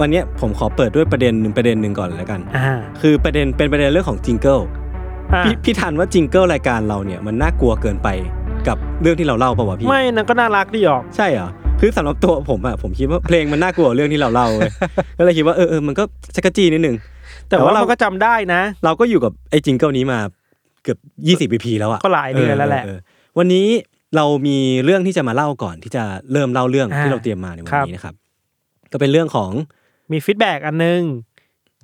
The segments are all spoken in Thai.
วันเนี้ยผมขอเปิดด้วยประเด็นหนึ่งประเด็นหนึ่งก่อนแล้วกันอ่าคือประเด็นเป็นประเด็นเรื่องของ jingle อ่าพี่พี่ธัญว่า jingle รายการเราเนี่ยมันน่ากลัวเกินไปกับเรื่องที่เราเล่าป่าวะพี่ไม่นั่นก็น่ารักดีอ๋อใช่เหรอคือสำหรับตัวผมอะผมคิดว่าเพลงมันน่ากลัวกว่าเรื่องที่เราเล่าเว้ยก็เลยคิดว่าเออเออมันก็จั๊กกะจี้นิดนึงแต่แต่ว่าว่าเราเราก็จำได้นะ เราก็อยู่กับไอ้ jingle นี้มาเกือบยี่สิบปีแล้วอะก็หลายเดือนแล้วแหละเออเออวันนี้เรามีเรื่องที่จะมาเล่าก่อนที่จะเริ่มเล่าเรื่องอ่าที่เราเตรียมมาในวันครับนี้นะครับ ก็เป็นเรื่องของ มี feedback อันนึง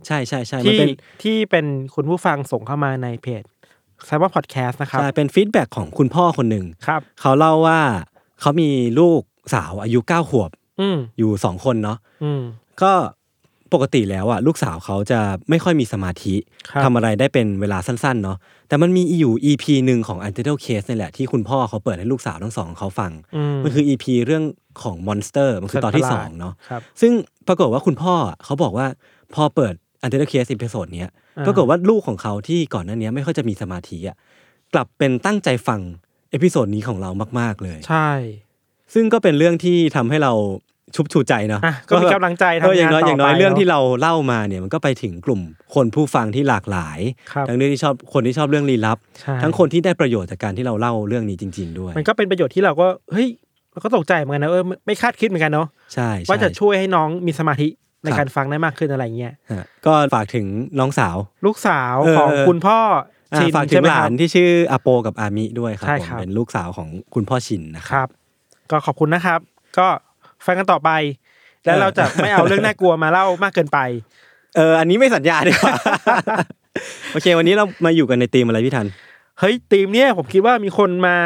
ใช่ใช่ใช่มันที่เป็นที่เป็นคุณผู้ฟังส่งเข้ามาในเพจ Salmon Podcast นะครับใช่เป็น feedback ของคุณพ่อคนหนึ่งครับเขาเล่าว่าเขามีลูกสาวอายุเก้าขวบ อืมอยู่สองคนเนาะอืมก็ ปกติแล้วอะลูกสาวเขาจะไม่ค่อยมีสมาธิครับ ทำอะไรได้เป็นเวลาสั้นๆเนาะแต่มันมีอยู่ EP หนึ่งของ Untitled Case นี่แหละที่คุณพ่อเขาเปิดให้ลูกสาวทั้งสองเขาฟัง อืมมันคือ EP เรื่องของ Monster มันคือตอนที่สัตว์ประหลาดสองเนาะ ครับ ซึ่งปรากฏว่าคุณพ่อเขาบอกว่าพอเปิด Untitled Case episode เนี้ยอ่า ปรากฏว่าลูกของเขาที่ก่อนหน้านี้ไม่ค่อยจะมีสมาธิอะกลับเป็นตั้งใจฟัง episode นี้ของเรามาก ๆ เลย ใช่ ซึ่งก็เป็นเรื่องที่ทำให้เรา ชุบชูใจเนาะอะก็มีกำลังใจทำเอออย่างน้อยงานต่ออย่างน้อยไปเรื่องที่เนอะเราเล่ามาเนี่ยมันก็ไปถึงกลุ่มคนผู้ฟังที่หลากหลายครับทั้งเรื่องที่ชอบคนที่ชอบเรื่องลี้ลับใช่ทั้งคนที่ได้ประโยชน์จากการที่เราเล่าเรื่องนี้จริง ๆ ด้วย มันก็เป็นประโยชน์ที่เราก็เฮ้ยเราก็ตกใจเหมือนกันนะเออไม่ไม่คาดคิดเหมือนกันเนาะใช่ใช่ว่าจะช่วยให้น้องมีสมาธิในครับการฟังได้มากขึ้นอะไรเงี้ยฮะก็ฝากถึงน้องสาว ลูกสาวเออของเออคุณพ่ออ่าชินฝากถึใช่งไหมหคลารับนที่ชื่ออาโปกับอามิด้วยครับใช่ผมครับเป็นลูกสาวของคุณพ่อชินนะคครับรับ ก็ขอบคุณนะครับ ก็ ฟังกันต่อไป แล้วเออเราจะไม่เอาเรื่องน่ากลัวมาเล่ามากเกินไป เออ อันนี้ไม่สัญญาดีกว่าโอเค วันนี้เรามาอยู่กันในธีมอะไรพี่ธัญเฮ้ยทีมเนี้ยผมคิดว่ามีคนมา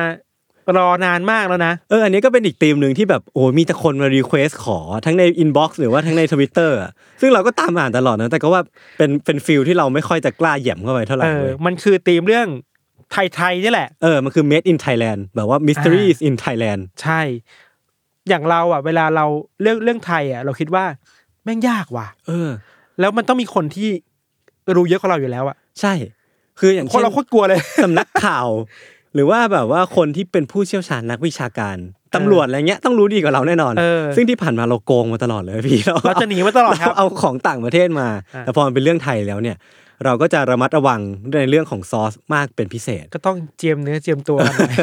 รอนานมากแล้วนะเอออันนี้ก็เป็นอีกธีมหนึ่งที่แบบโอ้มีแต่คนมา request ขอทั้งใน inbox หรือว่าทั้งในทวิตเตอร์ซึ่งเราก็ตามอ่านตลอดนะแต่ก็ว่าเป็นเป็น field ที่เราไม่ค่อยจะกล้าเหยียบเข้าไปเท่าไหร่เออเลยมันคือทีมเรื่องไทยๆนี่แหละเออมันคือ made in Thailand แบบว่า mysteries in Thailand ใช่ อย่างเราอะ เวลาเราเรื่องเรื่องไทยอะ เราคิดว่าแม่งยากว่ะ เออ แล้วมันต้องมีคนที่รู้เยอะกว่าเราอยู่แล้วอะใช่ คืออย่างคนเช่นเราโคตรกลัวเลยสำนักข่าว หรือว่าแบบว่าคนที่เป็นผู้เชี่ยวชาญนักวิชาการตำรวจอะไรเงี้ยต้องรู้ดีกว่าเราแน่นอน เออ ซึ่งที่ผ่านมาเราโกงมาตลอดเลยพี่เราจะหนีมาตลอดครับ เาเอาของต่างประเทศมา อะ แต่พอมันเป็นเรื่องไทยแล้วเนี่ย เราก็จะระมัดระวังในเรื่องของซอสมากเป็นพิเศษ ก็ต้องเจียมเนื้อเจียมตัวกันหน่อย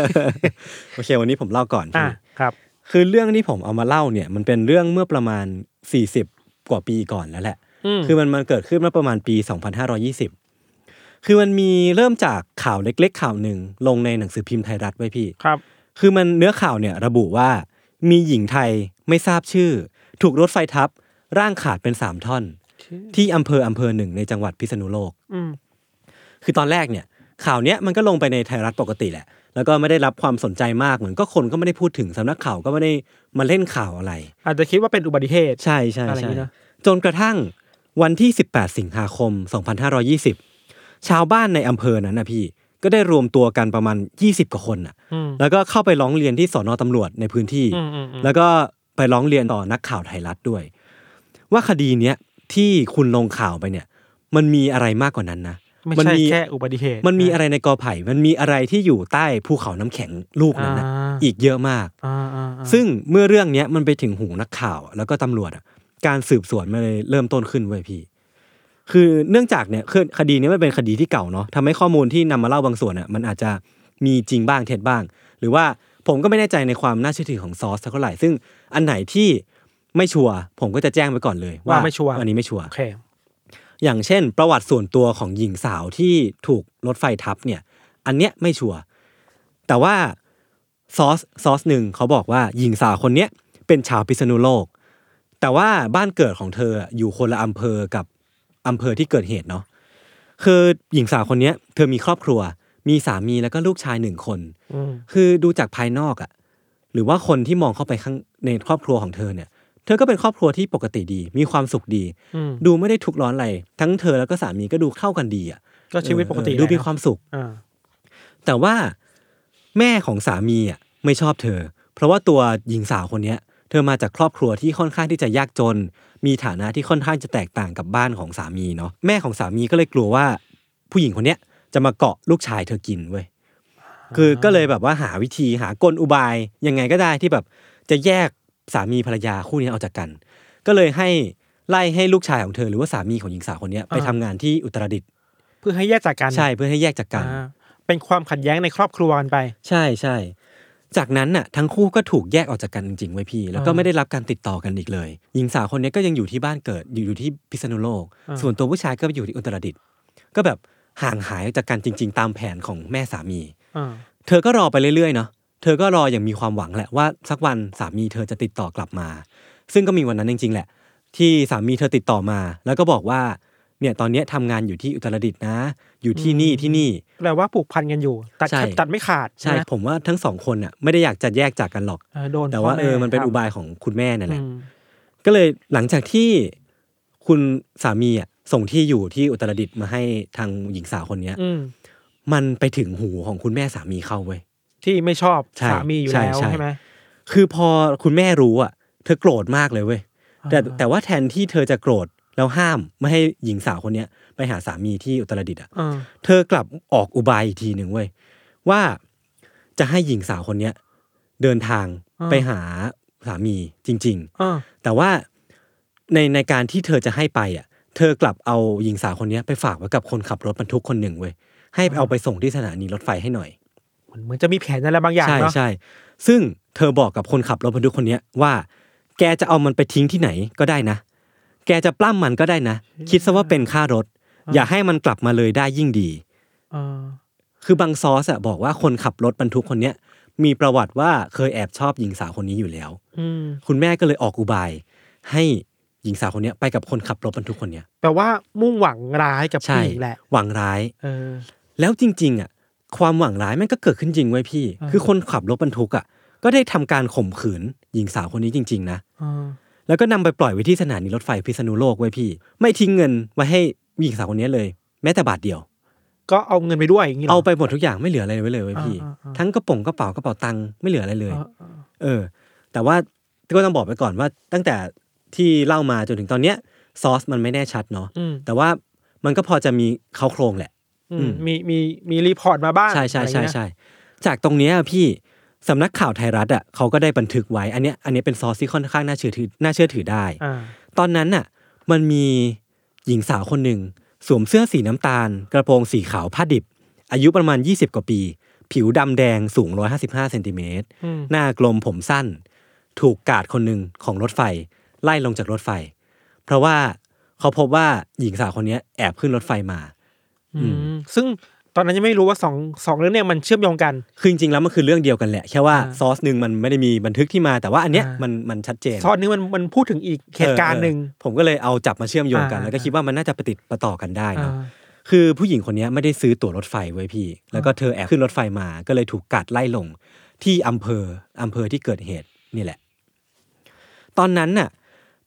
โอเค วันนี้ผมเล่าก่อนอะพี่ ครับ คือเรื่องที่ผมเอามาเล่าเนี่ยมันเป็นเรื่องเมื่อประมาณ 40 กว่าปีก่อนแล้วแหละอืมคือมันมันเกิดขึ้นเมื่อประมาณปี 2520 คือมันมีเริ่มจากข่าวเล็กๆ ข่าวหนึ่งลงในหนังสือพิมพ์ไทยรัฐไว้พี่ครับ คือมันเนื้อข่าวเนี่ยระบุว่ามีหญิงไทยไม่ทราบชื่อ ถูกรถไฟทับ ร่างขาดเป็นสามท่อน ที่อำเภออำเภอหนึ่งในจังหวัดพิษณุโลกอืมคือตอนแรกเนี่ยข่าวเนี้ยมันก็ลงไปในไทยรัฐปกติแหละ แล้วก็ไม่ได้รับความสนใจมากเหมือนก็คนก็ไม่ได้พูดถึงสำนักข่าวก็ไม่ได้มาเล่นข่าวอะไร อาจจะคิดว่าเป็นอุบัติเหตุใช่ใช่อะไรอใช่ย่างนี้เนอะจนกระทั่งวันที่ 18 สิงหาคม 2520 ชาวบ้านในอำเภอนั้นนะพี่ ก็ได้รวมตัวกันประมาณ 20 กว่าคนน่ะ อืม แล้วก็เข้าไปร้องเรียนที่สอนอตำรวจในพื้นที่ อืมอืมอืม แล้วก็ไปร้องเรียนต่อนักข่าวไทยรัฐด้วย ว่าคดีเนี้ยที่คุณลงข่าวไปเนี่ย มันมีอะไรมากกว่านั้นนะ ไม่มันใช่มีแค่อุบัติเหตุ มันมีอะไรในกอไผ่ มันมีอะไรที่อยู่ใต้ภูเขาน้ำแข็งลูกนั้นนะอ่าอีกเยอะมากอ่าอ่าอ่าซึ่งเมื่อเรื่องเนี้ยมันไปถึงหูนักข่าว แล้วก็ตำรวจอะ การสืบสวนมันเลยเริ่มต้นขึ้นเว้ยพี่ คือเนื่องจากเนี่ยคือคดีนี้มันเป็นคดีที่เก่าเนาะทำให้ข้อมูลที่นำมาเล่าบางส่วนอะมันอาจจะมีจริงบ้างเท็จบ้าง หรือว่าผมก็ไม่แน่ใจในความน่าเชื่อถือของซอสเท่าไหร่ซึ่งอันไหนที่ไม่ชัวร์ผมก็จะแจ้งไปก่อนเลย ว่าไม่ชัวร์อันนี้ไม่ชัวร์โอเคอย่างเช่น ประวัติส่วนตัวของหญิงสาวที่ถูกรถไฟทับเนี่ย อันเนี้ยไม่ชัวร์แต่ว่าซอสซอสหนึ่งเขาบอกว่าหญิงสาวคนเนี้ยเป็นชาวพิษณุโลก แต่ว่าบ้านเกิดของเธออยู่คนละอำเภอกับอำเภอที่เกิดเหตุเนาะคือหญิงสาวคนเนี้ย เธอมีครอบครัว มีสามีแล้วก็ลูกชายหนึ่งคนอืมคือดูจากภายนอกอะหรือว่าคนที่มองเข้าไปข้างในครอบครัวของเธอเนี่ย เธอก็เป็นครอบครัวที่ปกติดี มีความสุขดีอืมดูไม่ได้ทุกข์ร้อนอะไร ทั้งเธอแล้วก็สามีก็ดูเข้ากันดีอะก็ชีวิตปกติเออดูมีแหละความสุขอ่าแต่ว่าแม่ของสามีอะไม่ชอบเธอ เพราะว่าตัวหญิงสาวคนเนี้ย เธอมาจากครอบครัวที่ค่อนข้างที่จะยากจน มีฐานะที่ค่อนข้างจะแตกต่างกับบ้านของสามีเนาะแม่ของสามีก็เลยกลัวว่า ผู้หญิงคนเนี้ยจะมาเกาะลูกชายเธอกินเว้ยคือก็เลยแบบว่าหาวิธีหากลอุบายยังไงก็ได้ที่แบบจะแยก สามีภรรยาคู่นี้ออกจากกัน ก็เลยให้ไล่ให้ลูกชายของเธอหรือว่าสามีของหญิงสาวคนเนี้ยไปทำงานที่อุตรดิตถ์เพื่อให้แยกจากกันใช่เพื่อให้แยกจากกัน อ่าเป็นความขัดแย้งในครอบครัวกันไป ใช่ใช่ จากนั้นน่ะทั้งคู่ก็ถูกแยกออกจากกันจริงๆไว้ยพี่ แล้วก็อ่าไม่ได้รับการติดต่อกันอีกเลย หญิงสาวคนนี้ก็ยังอยู่ที่บ้านเกิดอยู่อยู่ที่พิษณุโลก อ่า ส่วนตัวผู้ชายก็ไปอยู่ที่อุตรดิตถ์ก็แบบห่างหายจากกันจริง ๆ ตามแผนของแม่สามี อ่าเธอก็รอไปเรื่อยๆเนาะ เธอก็รออย่างมีความหวังแหละว่าสักวันสามีเธอจะติดต่อกลับมา ซึ่งก็มีวันนั้นจริงๆแหละ ที่สามีเธอติดต่อมา แล้วก็บอกว่าเนี่ยตอนเนี้ยทำงานอยู่ที่อุตรดิตถ์นะ อยู่ที่นี่ที่นี่แปลว่าผูกพันกันอยู่ ตัดใช่ตัดไม่ขาดใช่ไหมผมว่าทั้งสองคนอะไม่ได้อยากจะแยกจากกันหรอกเออโดนแต่ว่าพ่เออมันเป็นทำอุบายของคุณแม่นั่นแหละอืมก็เลยหลังจากที่คุณสามีอะส่งที่อยู่ที่อุตรดิตถ์มาให้ทางหญิงสาวคนเนี้ยอืมมันไปถึงหูของคุณแม่สามีเข้าเว้ย ที่ไม่ชอบใช่สามีอยู่ใช่แล้วใช่ใช่ไหมคือพอคุณแม่รู้อะ เธอโกรธมากเลยเว้ยแต่อ่าแต่ว่าแทนที่เธอจะโกรธแล้วห้ามไม่ให้หญิงสาวคนเนี้ยไปหาสามีที่อุตรดิตถ์อะอ่าเธอกลับออกอุบายอีกทีหนึ่งเว้ยว่าจะให้หญิงสาวคนเนี้ยเดินทางไปหาสามีจริงๆอ่าแต่ว่าในในการที่เธอจะให้ไปอะ เธอกลับเอาหญิงสาวคนเนี้ยไปฝากไว้กับคนขับรถบรรทุกคนหนึ่งเว้ยให้เอาไปส่งที่สถานีรถไฟให้หน่อย เหมือนเหมือนจะมีแผนอะไรบางอย่างใช่เนาะใช่ซึ่งเธอบอกกับคนขับรถบรรทุกคนเนี้ยว่า แกจะเอามันไปทิ้งที่ไหนก็ได้นะ แกจะปล้ำมันก็ได้นะ คิดซะว่าเป็นค่ารถ อย่าให้มันกลับมาเลยได้ยิ่งดีอ่าคือบางซอสอะบอกว่าคนขับรถบรรทุกคนเนี้ยมีประวัติว่าเคยแอบชอบหญิงสาวคนนี้อยู่แล้วอืมคุณแม่ก็เลยออกอุบาย ให้หญิงสาวคนเนี้ยไปกับคนขับรถบรรทุกคนเนี้ยแปลว่ามุ่งหวังร้ายกับใช่ผู้หญิงแหละหวังร้าย เออ แล้วจริง ๆ อะ ความหวังร้ายมันก็เกิดขึ้นจริงไว้ยพี่อ่าคือคนขับรถบรรทุกอะก็ได้ทำการข่มขืนหญิงสาวคนนี้จริง ๆ นะอ่าแล้วก็นำไปปล่อยไว้ที่สถานีรถไฟพิษณุโลกไว้ยพี่ ไม่ทิ้งเงินไว้ให้หญิงสาวคนนี้เลย แม้แต่บาทเดียว ก็เอาเงินไปด้วยอย่างนี้หรเอาไปหมดทุกอย่างไม่เหลืออะไรไว้เลยเว้ยพี่อ่าอ่าอ่าทั้งกระป๋องกระเป๋ากระเป๋าตังค์ไม่เหลืออะไรเลยอ่าอ่าเออ แต่ว่าก็ต้องบอกไปก่อนว่าตั้งแต่ที่เล่ามาจนถึงตอนเนี้ยซอสมันไม่แน่ชัดเนาะอืมแต่ว่ามันก็พอจะมีเค้าโครงแหละอือื มมมีมีมี report มาบ้างใช่ใช่ใช่อะไรเงี้ยใช่จากตรงเนี้ยพี่สำนักข่าวไทยรัฐอะเขาก็ได้บันทึกไว้ อันเนี้ยอันเนี้ยเป็นซอสที่ค่อนข้างน่าเชื่อถือน่าเชื่อถือได้อ่าตอนนั้นน่ะมันมีหญิงสาวคนหนึ่งสวมเสื้อสีน้ำตาล กระโปรงสีขาวผ้าดิบ อายุประมาณ 20 กว่าปี ผิวดำแดงสูง 155เซนติเมตรอืมหน้ากลมผมสั้น ถูกกาดคนหนึ่งของรถไฟ ไล่ลงจากรถไฟ เพราะว่าเขาพบว่าหญิงสาวคนเนี้ยแอบขึ้นรถไฟมาอืม ซึ่งตอนนั้นยังไม่รู้ว่าสองสองเรื่องเนี่ยมันเชื่อมโยงกัน คือจริงๆแล้วมันคือเรื่องเดียวกันแหละ แค่ว่าอ่าซอสหนึ่งมันไม่ได้มีบันทึกที่มาแต่ว่าอันเนี้ยอ่ามัมันมันชัดเจน ซอสนี้มันมันพูดถึงอีกเหตุการณ์หนึ่งเออเออผมก็เลยเอาจับมาเชื่อมโยงกันอ่าแล้วก็คิดว่ามันน่าจะไปติดประต่อกันได้เนาะอ่าคือผู้หญิงคนเนี้ยไม่ได้ซื้อตั๋วรถไฟไว้พี่ แล้วก็เธอแอบขึ้นรถไฟมาก็เลยถูกกัดไล่ลงที่อำเภออำเภอที่เกิดเหตุนี่แหละ ตอนนั้นน่ะ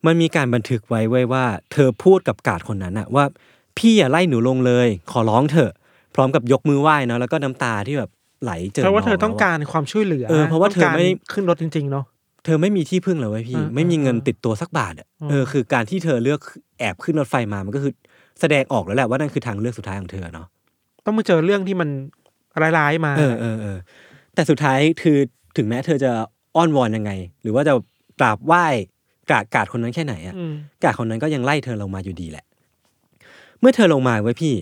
มันมีการบันทึกไว้ไว้ว่า เธอพูดกับกาดคนนั้นน่ะว่า พี่อย่าไล่หนูลงเลย ขอร้องเถอะ พร้อมกับยกมือไหว้เนาะแล้วก็น้ำตาที่แบบไหลเจอเพราะว่าเธอมต้องการความช่วยเหลือเออเพราะว่าเธอไม่ต้งกขึ้นรถจริงๆเนาะเธอไม่มีที่พึ่งเลยเว้ยพี่อ่าไม่มีเงินอ่าติดตัวสักบาทอะอืมเออคือการที่เธอเลือกแอบขึ้นรถไฟมามันก็คือแสดงออกแล้วแหละว่านั่นคือทางเลือกสุดท้ายของเธอเนาะต้องมาเจอเรื่องที่มันร้ายๆมาเออเออเออแต่สุดท้ายคือถึงแม้เธอจะอ้อนวอนยังไง หรือว่าจะกราบไหว้กราบกาดคนนั้นแค่ไหนอะอืมกาดคนนั้นก็ยังไล่เธอลงมาอยู่ดีแหละ เมื่อเธอลงมาไว้ยพี่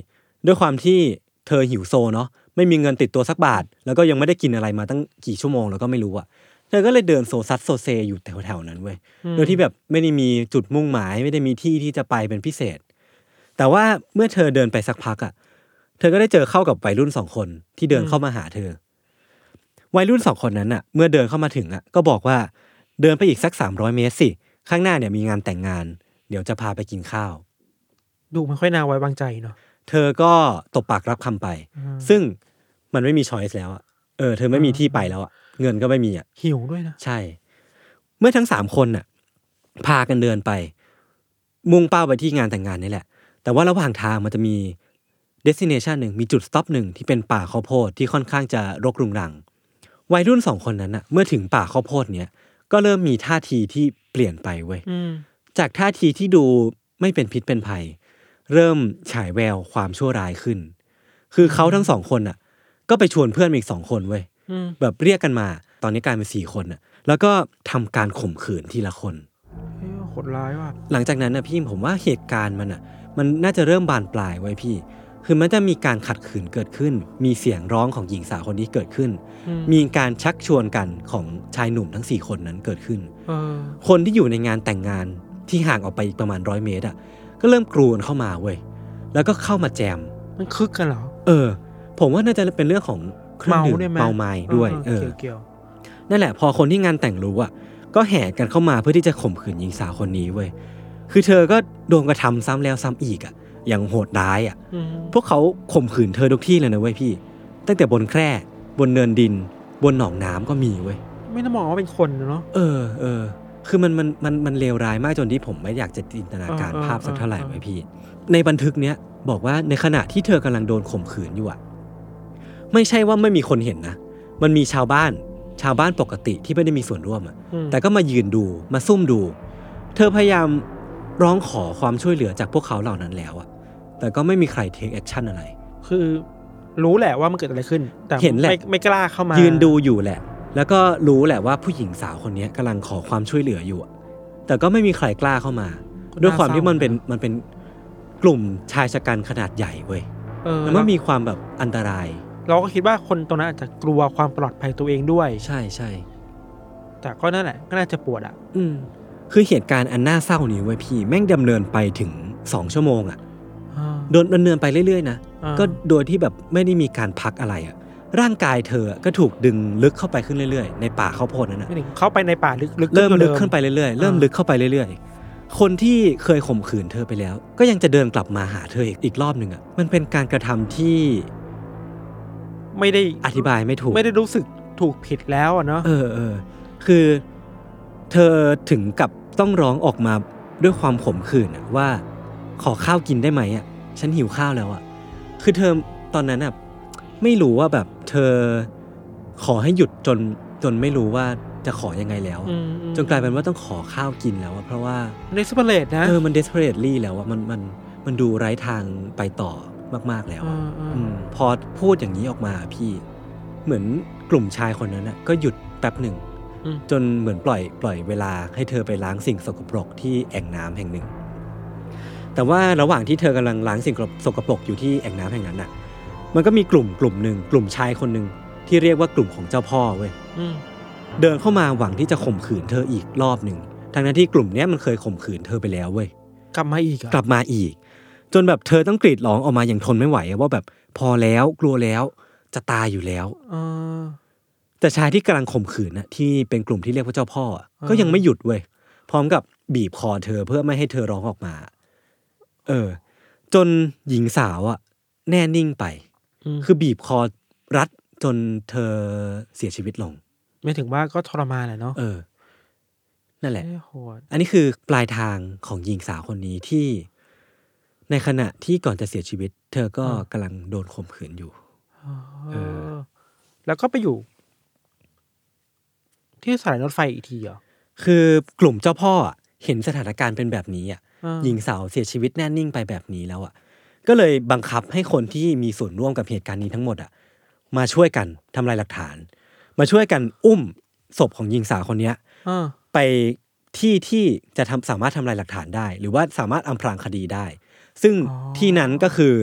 ด้วยความที่เธอหิวโซเนาะไม่มีเงินติดตัวสักบาท แล้วก็ยังไม่ได้กินอะไรมาตั้งกี่ชั่วโมงแล้วก็ไม่รู้อะเธอก็เลยเดินโซซัดโซเซอยู่แถวๆนั้นเว้ยอืมโดยที่แบบไม่ได้มีจุดมุ่งหมายไม่ได้มีที่ที่จะไปเป็นพิเศษ แต่ว่าเมื่อเธอเดินไปสักพักอะเธอก็ได้เจอเข้ากับวัยรุ่นสองคนที่เดินเข้ามาหาเธอ วัยรุ่นสองคนนั้นอะเมื่อเดินเข้ามาถึงอะก็บอกว่าเดินไปอีกสักสามร้อยเมตรสิข้างหน้าเนี่ยมีงานแต่งงาน เดี๋ยวจะพาไปกินข้าว ดูไม่ค่อยน่าไว้วางใจเนาะเธอก็ตบปากรับคำไปอืมซึ่งมันไม่มีช้อยส์แล้วอะเออ เธอไม่มีที่ไปแล้วอะเงินก็ไม่มีอะหิวด้วยนะ ใช่ เมื่อทั้งสามคนน่ะ พากันเดินไป มุ่งเป้าไปที่งานแต่งงานนี่แหละ แต่ว่าระหว่างทางมันจะมี destination หนึ่งมีจุด stop หนึ่งที่เป็นป่าข้าวโพดที่ค่อนข้างจะรกรุงรัง วัยรุ่นสองคนนั้นอะเมื่อถึงป่าข้าวโพดเนี้ยก็เริ่มมีท่าทีที่เปลี่ยนไปเว้ย อืม จากท่าทีที่ดูไม่เป็นพิษเป็นภัย เริ่มฉายแววความชั่วร้ายขึ้น คือเขาทั้งสองคนอะ ก็ไปชวนเพื่อนมาอีกสองคนเว้ยอืมแบบเรียกกันมา ตอนนี้กลายเป็นสี่คนอะ แล้วก็ทำการข่มขืนทีละคนเฮ้ยโหดร้ายว่ะหลังจากนั้นนะพี่ผมว่าเหตุการณ์มันอะ มันน่าจะเริ่มบานปลายไว้ยพี่ คือมันจะมีการขัดขืนเกิดขึ้น มีเสียงร้องของหญิงสาวคนนี้เกิดขึ้นอืมมีการชักชวนกันของชายหนุ่มทั้งสี่คนนั้นเกิดขึ้นเออคนที่อยู่ในงานแต่งงานที่ห่างออกไปอีกประมาณร้อยเมตรอะ ก็เริ่มกรูนเข้ามาเว้ยแล้วก็เข้ามาแจม มันคึกกันเหรอ เออ ผมว่าน่าจะเป็นเรื่องของเครื่องเมาดื่มด้วยไหม เมาไม้ด้วย เออเกี่ยวเกี่ยวนั่นแหละพอคนที่งานแต่งรู้อะก็แห่กันเข้ามาเพื่อที่จะข่มขืนหญิงสาวคนนี้เว้ยคือเธอก็โดนกระทำซ้ำแล้วซ้ำอีกอะอย่างโหดร้ายอะอืมพวกเขาข่มขืนเธอทุกที่เลยนะเว้ยพี่ ตั้งแต่บนแคร่บนเนินดิน บนหนองน้ำก็มีเว้ย ไม่ได้มองว่าเป็นคนเนาะเออเออ คือมันมันมันมันเลวร้ายมากจนที่ผมไม่อยากจะจินตนาการเออเออภาพสักเท่าไหร่เออไว้พี่ ในบันทึกเนี้ยบอกว่าในขณะที่เธอกำลังโดนข่มขืนอยู่อะไม่ใช่ว่าไม่มีคนเห็นนะ มันมีชาวบ้าน ชาวบ้านปกติที่ไม่ได้มีส่วนร่วมอะอืมแต่ก็มายืนดูมาซุ่มดู เธอพยายามร้องขอความช่วยเหลือจากพวกเขาเหล่านั้นแล้วอะแต่ก็ไม่มีใคร take action อะไร คือรู้แหละว่ามันเกิดอะไรขึ้น แต่เห็นแหละไม่ไม่กล้าเข้ามายืยืนดูอยู่แหละ แล้วก็รู้แหละว่าผู้หญิงสาวคนนี้กำลังขอความช่วยเหลืออยู่อะแต่ก็ไม่มีใครกล้าเข้ามา ด้วยความที่มันเป็นมันเป็นกลุ่มชายฉกรรจ์ขนาดใหญ่เว้ยเออแล้วมันมีความแบบอันตราย เราก็คิดว่าคนตรงนั้นอาจจะกลัวความปลอดภัยตัวเองด้วย ใช่ใช่แต่ก็นั่นแหละก็น่าจะปวดอะ อืมคือเหตุการณ์อันน่าเศร้านี้เว้ยพี่ แม่งดำเนินไปถึงสองชั่วโมงอะอ่าโดนดำเนินไปเรื่อยๆนะอ่าก็โดยที่แบบไม่ได้มีการพักอะไรอะ ร่างกายเธอก็ถูกดึงลึกเข้าไปขึ้นเรื่อยๆ ในป่าข้าวโพดนั้นนะไม่ถึงเข้าไปในป่าลึกลึกเริ่มลึกดิขึ้นไปเรื่อยๆ เริ่มอ่าลึกเข้าไปเรื่อยๆ คนที่เคยข่มขืนเธอไปแล้ว ก็ยังจะเดินกลับมาหาเธออีกอีกรอบหนึ่งอะมันเป็นการกระทำที่ ไม่ได้อธิบายไม่ถูก ไม่ได้รู้สึกถูกผิดแล้วอะเนาะเออเออคือเธอถึงกับต้องร้องออกมาด้วยความขมขื่นอะว่า ขอข้าวกินได้ไหมอะฉันหิวข้าวแล้วอะคือเธอตอนนั้นอะ ไม่รู้ว่าแบบเธอขอให้หยุดจนจนไม่รู้ว่าจะขอยังไงแล้วอะอืมอืมจนกลายเป็นว่าต้องขอข้าวกินแล้วอะเพราะว่าในสเปเรตนะเออมัน desperately แล้วอะมันมันมันดูไร้ทางไปต่อมาก ๆแล้วอะอ่าอ่าอืมพอพูดอย่างนี้ออกมาพี่ เหมือนกลุ่มชายคนนั้นอะก็หยุดแป๊บหนึ่งอืมจนเหมือนปล่อยปล่อยเวลาให้เธอไปล้างสิ่งสกปรกที่แอ่งน้ำแห่งหนึ่ง แต่ว่าระหว่างที่เธอกำลังล้างสิ่งสกปรกอยู่ที่แอ่งน้ำแห่งนั้นน่ะ มันก็มีกลุ่มกลุ่มหนึ่งกลุ่มชายคนหนึ่งที่เรียกว่ากลุ่มของเจ้าพ่อเว้ยอืมเดินเข้ามาหวังที่จะข่มขืนเธออีกรอบหนึ่งทั้งนั้นที่กลุ่มเนี้ยมันเคยข่มขืนเธอไปแล้วเว้ยกลับมาอีกเหรอะกลับมาอีก จนแบบเธอต้องกรีดร้องออกมาอย่างทนไม่ไหวอะว่าแบบพอแล้วกลัวแล้วจะตายอยู่แล้วเออแต่ชายที่กำลังข่มขืนน่ะที่เป็นกลุ่มที่เรียกว่าเจ้าพ่ออะอ่าก็ยังไม่หยุดเว้ยพร้อมกับบีบคอเธอเพื่อไม่ให้เธอร้องออกมา เออ จนหญิงสาวอะแน่นิ่งไปม คือบีบคอรัดจนเธอเสียชีวิตลง ไม่ถึงว่าก็ทรมานแหละเนาะเออ นั่นแหละเอ้ยโหดอันนี้คือปลายทางของหญิงสาวคนนี้ที่ ในขณะที่ก่อนจะเสียชีวิต เธอก็กำลังโดนข่มขืนอยู่ เออ แล้วก็ไปอยู่ ที่สถานีรถไฟอีกทีเหรอ คือกลุ่มเจ้าพ่ออะเห็นสถานการณ์เป็นแบบนี้อะอ่าหญิงสาวเสียชีวิตแน่นิ่งไปแบบนี้แล้วอะ ก็เลยบังคับให้คนที่มีส่วนร่วมกับเหตุการณ์นี้ทั้งหมดอะมาช่วยกันทำลายหลักฐาน มาช่วยกันอุ้มศพของหญิงสาวคนเนี้ยอ่าไปที่ที่จะทำสามารถทำลายหลักฐานได้ หรือว่าสามารถอำพรางคดีได้ ซึ่งที่นั้นก็คือ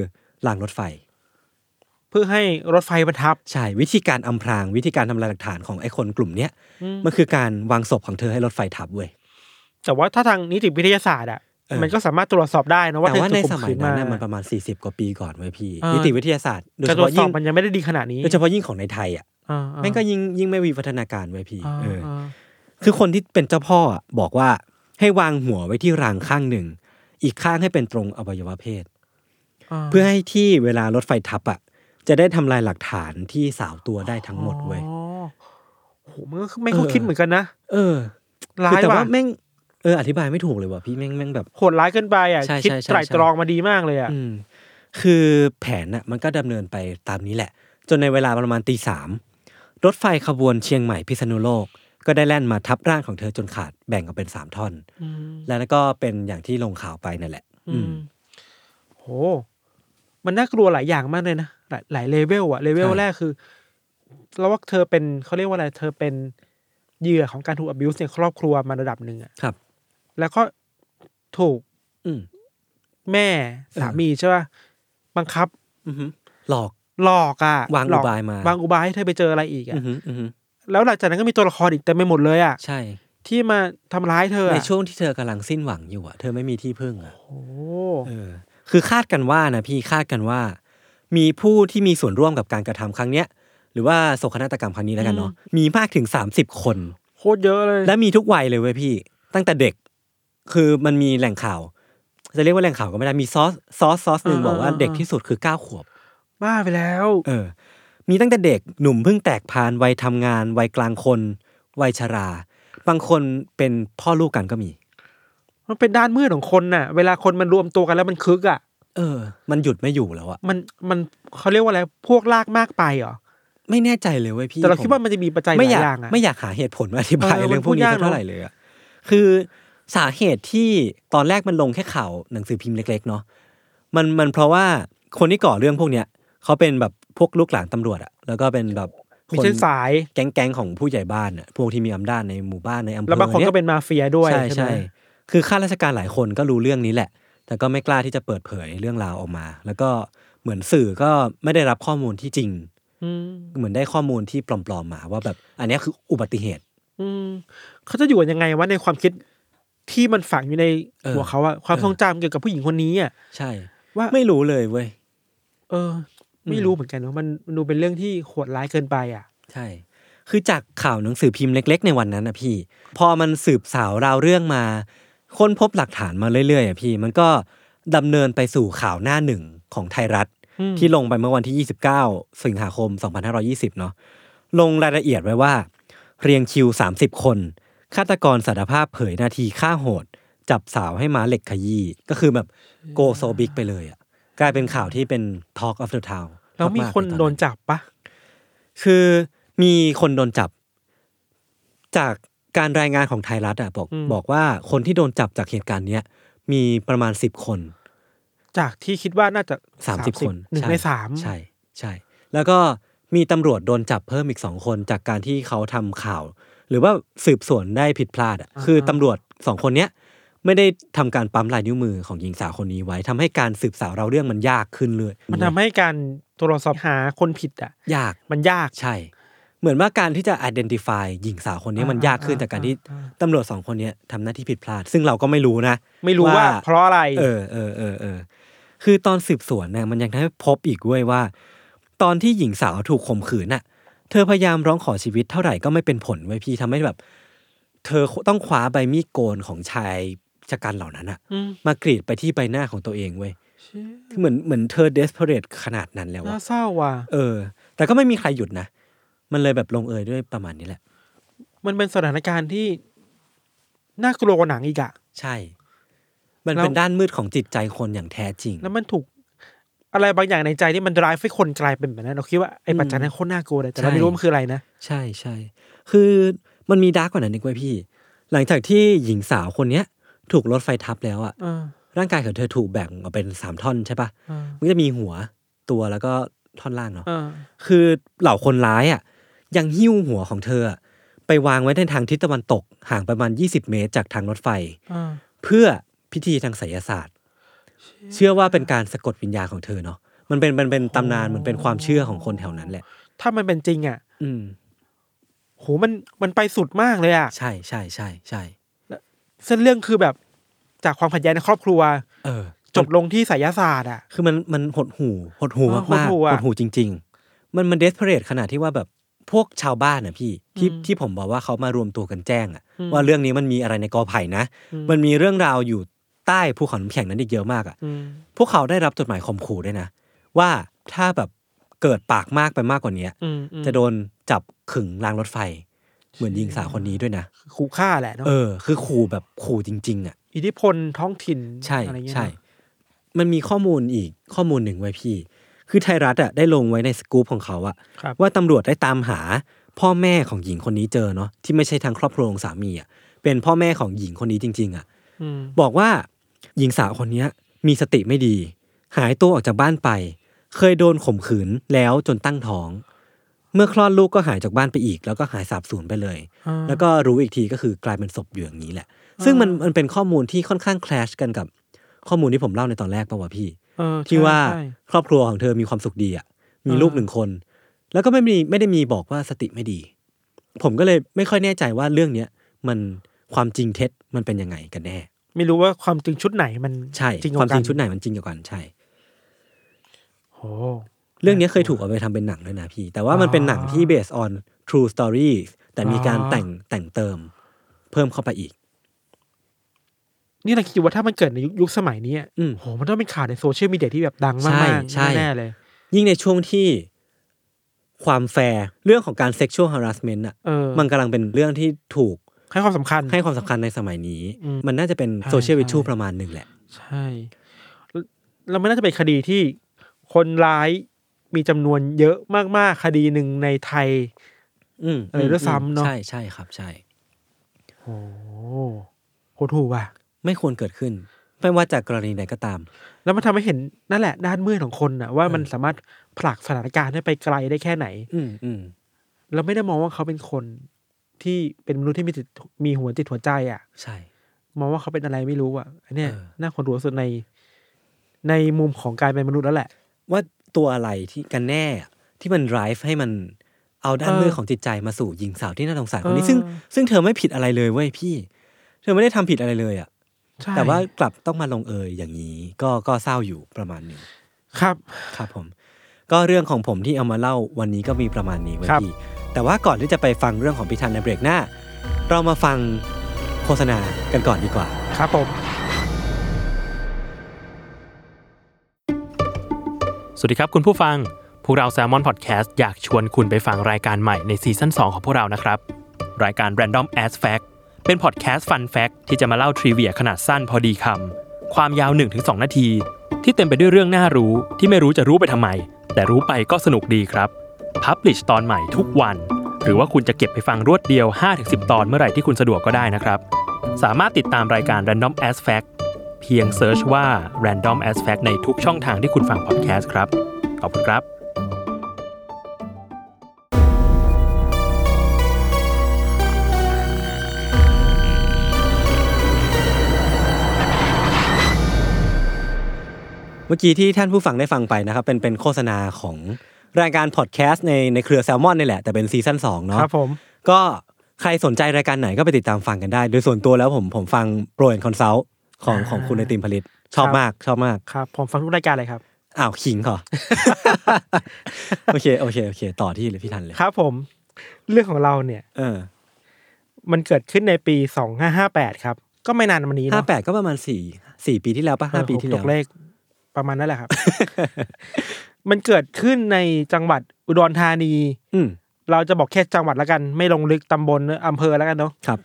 รางรถไฟ เพื่อให้รถไฟประทับ ใช่วิธีการอำพรางวิธีการทำลายหลักฐานของไอ้คนกลุ่มเนี้ยอืมมันคือการวางศพของเธอให้รถไฟทับเว้ยแต่ว่าถ้าทางนิติวิทยาศาสตร์อะเออ มันก็สามารถตรวจสอบได้นะว่าแต่ว่าเธอในถูกสข่มัยขืนั้นมาน่ะมันประมาณ 40 กว่าปีก่อนเว้ยพี่อ่านินิติวิทยาศาสตร์โดยการเฉตรวพาะจสอยิ่บงมันยังไม่ได้ดีขนาดนี้โดยเฉพาะยิ่งของในไทยอะอ่าอ่าแม่งก็ยิ่งยิ่งไม่มีพัฒนาการไว้ยพี่อ่าเออออ่าคือคนที่เป็นเจ้าพ่ออะบอกว่าให้วางหัวไว้ที่รางข้างหนึ่ง อีกข้างให้เป็นตรงอวัยวะเพศ เพื่อให้ที่เวลารถไฟทับอะจะได้ทำลายหลักฐานที่สาวตัวได้ทั้งหมดเว้ยอ๋อโหมันก็ไม่เขาคิดเหมือนกันนะ เออร้าคือยแต่ว่ะว่าแม่ง เอออธิบายไม่ถูกเลยว่ะพี่แม่งแม่งแบบโหดร้ายเกินไปอะใช่คิดใช่ใช่ไตร่ตรองมาดีมากเลยอะอืมคือแผนน่ะมันก็ดำเนินไปตามนี้แหละ จนในเวลาประมาณตีสามรถไฟขบวนเชียงใหม่พิษณุโลก ก็ได้แล่นมาทับร่างของเธอจนขาดแบ่งออกเป็นสามท่อนอืมแล้วก็เป็นอย่างที่ลงข่าวไปนั่นแหละ อืมโหมันน่ากลัวหลายอย่างมากเลยนะหลายหลายเลเวลอะเลเวลใช่แรกคือเราว่าเธอเป็นเขาเรียกว่าอะไร เธอเป็นเหยื่อของการถูก abuse ในครอบครัวมาระดับหนึ่งอะครับ แล้วก็ถูกอืมแม่สามีใช่ป่ะบังคับอือหือหลอกหลอกอะวางหลอุบายมาวางอุบายให้เธอไปเจออะไรอีกอะอือหืออือหือแล้วหลังจากนั้นก็มีตัวละครอีกเต็มไปหมดเลยอะใช่ ที่มาทำร้ายเธอในอะช่วงที่เธอกำลังสิ้นหวังอยู่อะเธอไม่มีที่พึ่งอะโอ้เออ คือคาดกันว่านะพี่คาดกันว่า มีผู้ที่มีส่วนร่วมกับการกระทำครั้งเนี้ย หรือว่าโศกนาฏกรรมครั้งนี้แล้วกันเนาะมีมากถึง30คนโคตรเยอะเลย และมีทุกวัยเลยเว้ยพี่ ตั้งแต่เด็ก คือมันมีแหล่งข่าว จะเรียกว่าแหล่งข่าวก็ไม่ได้มีซอสซอสซอสหนึ่งอ่าบอกว่าอ่าเด็กที่สุดคือเก้าขวบ บ้าไปแล้ว เออ มีตั้งแต่เด็กหนุ่มเพิ่งแตกพานวัยทำงานวัยกลางคนวัยชรา บางคนเป็นพ่อลูกกันก็มี มันเป็นด้านมืดของคนน่ะ เวลาคนมันรวมตัวกันแล้วมันคึกอะเออ มันหยุดไม่อยู่แล้วอะมันมันเขาเรียกว่าอะไรพวกลากมากไปเหรอไม่แน่ใจเลยเว้ยพี่แต่เราผคิดว่ามันจะมีปัจจัยหไม่ลายอยากอย่างอะไม่อยากหาเหตุผลมาอธิบายเออเรื่องพวกนี้มันพูดยากสักเท่าไหร่เลยอะคือ สาเหตุที่ตอนแรกมันลงแค่ข่าวหนังสือพิมพ์เล็กๆเนาะมันมันเพราะว่าคนที่ก่อเรื่องพวกเนี้ยเขาเป็นแบบพวกลูกหลานตำรวจอะแล้วก็เป็นแบบมีคนเส้นสายแก๊งๆของผู้ใหญ่บ้านอะพวกที่มีอำนาจในหมู่บ้านในอำเภอแล้วบางคนยก็เป็นมาเฟียด้วยใช่ใช่ใช่ไหมคือข้าราชการหลายคนก็รู้เรื่องนี้แหละ แต่ก็ไม่กล้าที่จะเปิดเผยเรื่องราวออกมา แล้วก็เหมือนสื่อก็ไม่ได้รับข้อมูลที่จริงอืมเหมือนได้ข้อมูลที่ปลอมๆมาว่าแบบ อันเนี้ยคืออุบัติเหตุ อืมเขาจะอยู่กันยังไงวะในความคิด ที่มันฝังอยู่ในเออหัวเขาอะความเออทรงจำเกี่ยวกับผู้หญิงคนนี้อะใช่ ว่าไม่รู้เลยเว้ยเออ ไม่รู้เหมือนกันเนาะมันมันดูเป็นเรื่องที่โหดร้ายเกินไปอะ ใช่ คือจากข่าวหนังสือพิมพ์เล็ก ๆ ในวันนั้นนะพี่ พอมันสืบสาวราวเรื่องมา ค้นพบหลักฐานมาเรื่อยๆอะพี่ มันก็ดำเนินไปสู่ข่าวหน้าหนึ่งของไทยรัฐอืมที่ลงไปเมื่อวันที่ 29 สิงหาคม 2520 เนาะลงรายละเอียดไว้ว่า เรียงคิว 30 คน ฆาตกรสารภาพเผยนาทีฆ่าโหด จับสาวให้ม้าเหล็กขยี้ก็คือแบบโกโซบิกไปเลยอะกลายเป็นข่าวที่เป็น Talk of the Town แล้วมีากๆคนใตอโดนจับปะคือมีคนโดนจับ จากการรายงานของไทยรัฐอะบอกบอกว่าคนที่โดนจับจากเหตุการณ์เนี้ยมีประมาณ10คน จากที่คิดว่าน่าจะสามสิบคนหนึ่งช่ในสามใช่ใช่ แล้วก็มีตำรวจโดนจับเพิ่มอีกสองคน จากการที่เขาทำข่าว หรือว่าสืบสวนได้ผิดพลาดอะคือตำรวจสองคนเนี้ยไม่ได้ทำการปั๊มลายนิ้วมือของหญิงสาวคนนี้ไว้ทำให้การสืบสาวเราเรื่องมันยากขึ้นเลย มันทำให้การตรวจสอบหาคนผิดอะยากมันยากใช่ เหมือนว่าการที่จะ identify หญิงสาวคนนี้มันยากขึ้นจากการที่ตำรวจสองคนเนี้ยทำหน้าที่ผิดพลาด ซึ่งเราก็ไม่รู้นะ ไม่รู้ว่า เพราะอะไร เออเออเออเออคือตอนสืบสวนเนี่ยมันยังได้พบอีกเว้ยว่า ตอนที่หญิงสาวถูกข่มขืนน่ะ เธอพยายามร้องขอชีวิตเท่าไหร่ก็ไม่เป็นผลไว้ยพี่ทำให้แบบ เธอต้องคว้าใบมีดโกนของชายชะกันเหล่านั้นอะอืมมากรีดไปที่ใบหน้าของตัวเองเว้ยคือเหมือนเหมือนเธอเดสเพรสขนาดนั้นแล้วน่าอะเศร้าว่ะเออ แต่ก็ไม่มีใครหยุดนะ มันเลยแบบลงเอยด้วยประมาณนี้แหละ มันเป็นสถานการณ์ที่น่ากลัวกว่าหนังอีกอะใช่ มันแล้วเป็นด้านมืดของจิตใจคนอย่างแท้จริง แล้วมันถูก อะไรบางอย่างในใจที่มันดรายให้คนกลายเป็นแบบนั้นเราคิดว่าไอ้ปัจจัยนั้นโคตรน่ากลัวเลยแต่เราใช่ไม่รู้มันคืออะไรนะ ใช่ใช่คือมันมีดาร์กกว่านั้นอีกเว้ยพี่ หลังจากที่หญิงสาวคนเนี้ย ถูกรถไฟทับแล้วอะเออร่างกายของเธอถูกแบ่งออกเป็นสามท่อนใช่ปะเออมันก็จะมีหัวตัวแล้วก็ท่อนล่างเนาะเออคือเหล่าคนร้ายอะยังหิ้วหัวของเธออะไปวางไว้ในทางทิศตะวันตกห่างประมาณ 20 เมตรจากทางรถไฟเออเพื่อพิธีทางไสยศาสตร์ เชื่อว่าเป็นการสะกดวิญญาณของเธอเนาะมันเป็นมันเป็นตำนานมันเป็นความเชื่อของคนแถวนั้นแหละ ถ้ามันเป็นจริงอะ อืมโหมันมันไปสุดมากเลยอะใช่ใช่ใช่ใช่เส้นเรื่องคือแบบจากความขัดแย้งในครอบครัว เออ จบลงที่ไสยศาสตร์อะ คือมันมันหดหูหดหูเออมากๆหดหู่อะหดหูจริง ๆ มันมันเดสเพรสขนาดที่ว่าแบบพวกชาวบ้านน่ะพี่ที่อืมที่ผมบอกว่าเขามารวมตัวกันแจ้งอะอืมว่าเรื่องนี้มันมีอะไรในกอไผ่นะอืมมันมีเรื่องราวอยู่ ใต้ภูเขาน้ำแข็งนั้นอีกเยอะมากอะอืมพวกเขาได้รับจดหมายข่มขู่ด้วยนะ ว่าถ้าแบบเกิดปากมากไปมากกว่านี้อืมอืมจะโดนจับขึงรางรถไฟ เหมือนยิงสาวคนนี้ด้วยนะขู่ฆ่าแหละเนาะเออ คือขู่แบบขู่จริง ๆ อะ อิทธิพลท้องถิ่นใช่อะไรเงี้ยใช่เนอะมันมีข้อมูลอีกข้อมูลหนึ่งไว้พี่ คือไทยรัฐอะได้ลงไว้ในสกู๊ปของเขาอะครับว่าตำรวจได้ตามหาพ่อแม่ของหญิงคนนี้เจอเนาะที่ไม่ใช่ทางครอบครัวของสามีอะเป็นพ่อแม่ของหญิงคนนี้จริง ๆ อะอืมบอกว่า หญิงสาวคนเนี้ยมีสติไม่ดี หายตัวออกจากบ้านไป เคยโดนข่มขืนแล้วจนตั้งท้อง เมื่อคลอดลูกก็หายจากบ้านไปอีก แล้วก็หายสาบสูญไปเลยอ่าแล้วก็รู้อีกทีก็คือกลายเป็นศพอยู่อย่างนี้แหละ ซึ่งมันมันเป็นข้อมูลที่ค่อนข้างคลชกันกับข้อมูลที่ผมเล่าในตอนแรกป่าวะพี่เออที่ใช่ว่าใช่ครอบครัวของเธอมีความสุขดีอะมีอ่าลูกหนึ่งคน แล้วก็ไม่มีไม่ได้มีบอกว่าสติไม่ดี ผมก็เลยไม่ค่อยแน่ใจว่าเรื่องเนี้ยมันความจริงเท็จมันเป็นยังไงกันแน่ ไม่รู้ว่าความจริงชุดไหนมันใช่จริงความจริงกชุดไหนมันจริงกว่ากันใช่โหเรื่องนี้เคยถูกเอาไปทำเป็นหนังด้วยนะพี่ แต่ว่ามันเป็นหนังที่ based on true story แต่มีการอ๋อแต่งแต่งเติมเพิ่มเข้าไปอีก นี่เราคิดว่าถ้ามันเกิดในยุคยุคสมัยนี้อะอืมโหมันต้องเป็นข่าวในโซเชียลมีเดียที่แบบดังมากใช่ๆใช่แน่ๆเลย ยิ่งในช่วงที่ความแฟร์เรื่องของการ sexual harassment อะเออมันกำลังเป็นเรื่องที่ถูก ให้ความสำคัญให้ความสำคัญในสมัยนี้อืมมันน่าจะเป็นใช่โซเชียลวิชูใช่ประมาณหนึ่งแหละ ใช่แล้วแล้วมันน่าจะเป็นคดีที่คนร้ายมีจำนวนเยอะมาก ๆ คดีหนึ่งในไทย อืมอะไรด้วยซ้ำเนอะใช่ใช่ครับ ใช่โอ้โหถูกว่ะ ไม่ควรเกิดขึ้น ไม่ว่าจากกรณีใดก็ตาม แล้วมันทำให้เห็นนั่นแหละ ด้านมืดของคนน่ะว่ามันสามารถผลักสถานการณ์ให้ไปไกลได้แค่ไหน อืมอืมเราไม่ได้มองว่าเขาเป็นคน ที่เป็นมนุษย์ที่มีจิตมีหัวจิตหัวใจอะ ใช่ มองว่าเขาเป็นอะไรไม่รู้อะอันเนี้ยเออ น่าขนหัวสุดใน ในมุมของการเป็นมนุษย์แล้วแหละ ว่าตัวอะไรที่กันแน่ที่มัน drive ให้มันเอาด้านเออมืดของจิตใจมาสู่หญิงสาวที่น่าสงสารคนนี้ เออ ซึ่งซึ่งเธอไม่ผิดอะไรเลยเว้ยพี่ เธอไม่ได้ทำผิดอะไรเลยอะ ใช่แต่ว่ากลับต้องมาลงเอยอย่างนี้ ก็ก็เศร้าอยู่ประมาณหนึ่งครับ ครับผม ก็เรื่องของผมที่เอามาเล่าวันนี้ก็มีประมาณนี้ไว้ครับ พี่ แต่ว่าก่อนที่จะไปฟังเรื่องของพิธันในเบรกหน้า เรามาฟังโฆษณากันก่อนดีกว่า ครับผม สวัสดีครับคุณผู้ฟัง พวกเรา Salmon Podcast อยากชวนคุณไปฟังรายการใหม่ในซีซั่น2 ของพวกเรานะครับ รายการ Random As Fact เป็นพอดแคสต์ Fun Fact ที่จะมาเล่าทริเวียขนาดสั้นพอดีคำความยาว 1-2 นาที ที่เต็มไปด้วยเรื่องน่ารู้ที่ไม่รู้จะรู้ไปทำไม แต่รู้ไปก็สนุกดีครับ Publish ตอนใหม่ทุกวัน หรือว่าคุณจะเก็บไปฟังรวดเดียว 5-10 ตอนเมื่อไหร่ที่คุณสะดวกก็ได้นะครับ สามารถติดตามรายการ Random As Fact เพียงเซิร์ชว่า Random As Fact ในทุกช่องทางที่คุณฟังพอดแคสต์ครับขอบคุณครับเมื่อกี้ที่ท่านผู้ฟังได้ฟังไปนะครับ เป็นเป็นโฆษณาของ รายการพอดแคสต์ในในเครือแซลมอนนี่แหละ แต่เป็น season สองเนาะครับผมก็ใครสนใจรายการไหนก็ไปติดตามฟังกันได้ โดยส่วนตัวแล้วผมผมฟัง Pro and Consult ของของคุณในติมผลิต ชอบมากชอบมากครับผมฟังทุกรายการเลยครับอ้าวขิงเหรอโอเคโอเคโอเค ต่อที่เลยพี่ธัญเลยครับ ผม เรื่องของเราเนี่ย เออ มันเกิดขึ้นในปีสองห้าห้าแปดครับ ก็ไม่นานมานี้ห้าเนาะแปดก็ประมาณสี่สี่ปีที่แล้วปะห้าปีที่ตแล้วกเลขประมาณนั้นแหละครับ มันเกิดขึ้นในจังหวัดอุดรธานี อืมเราจะบอกแค่จังหวัดแล้วกัน ไม่ลงลึกตำบลอำเภอแล้วกันเนาะครับ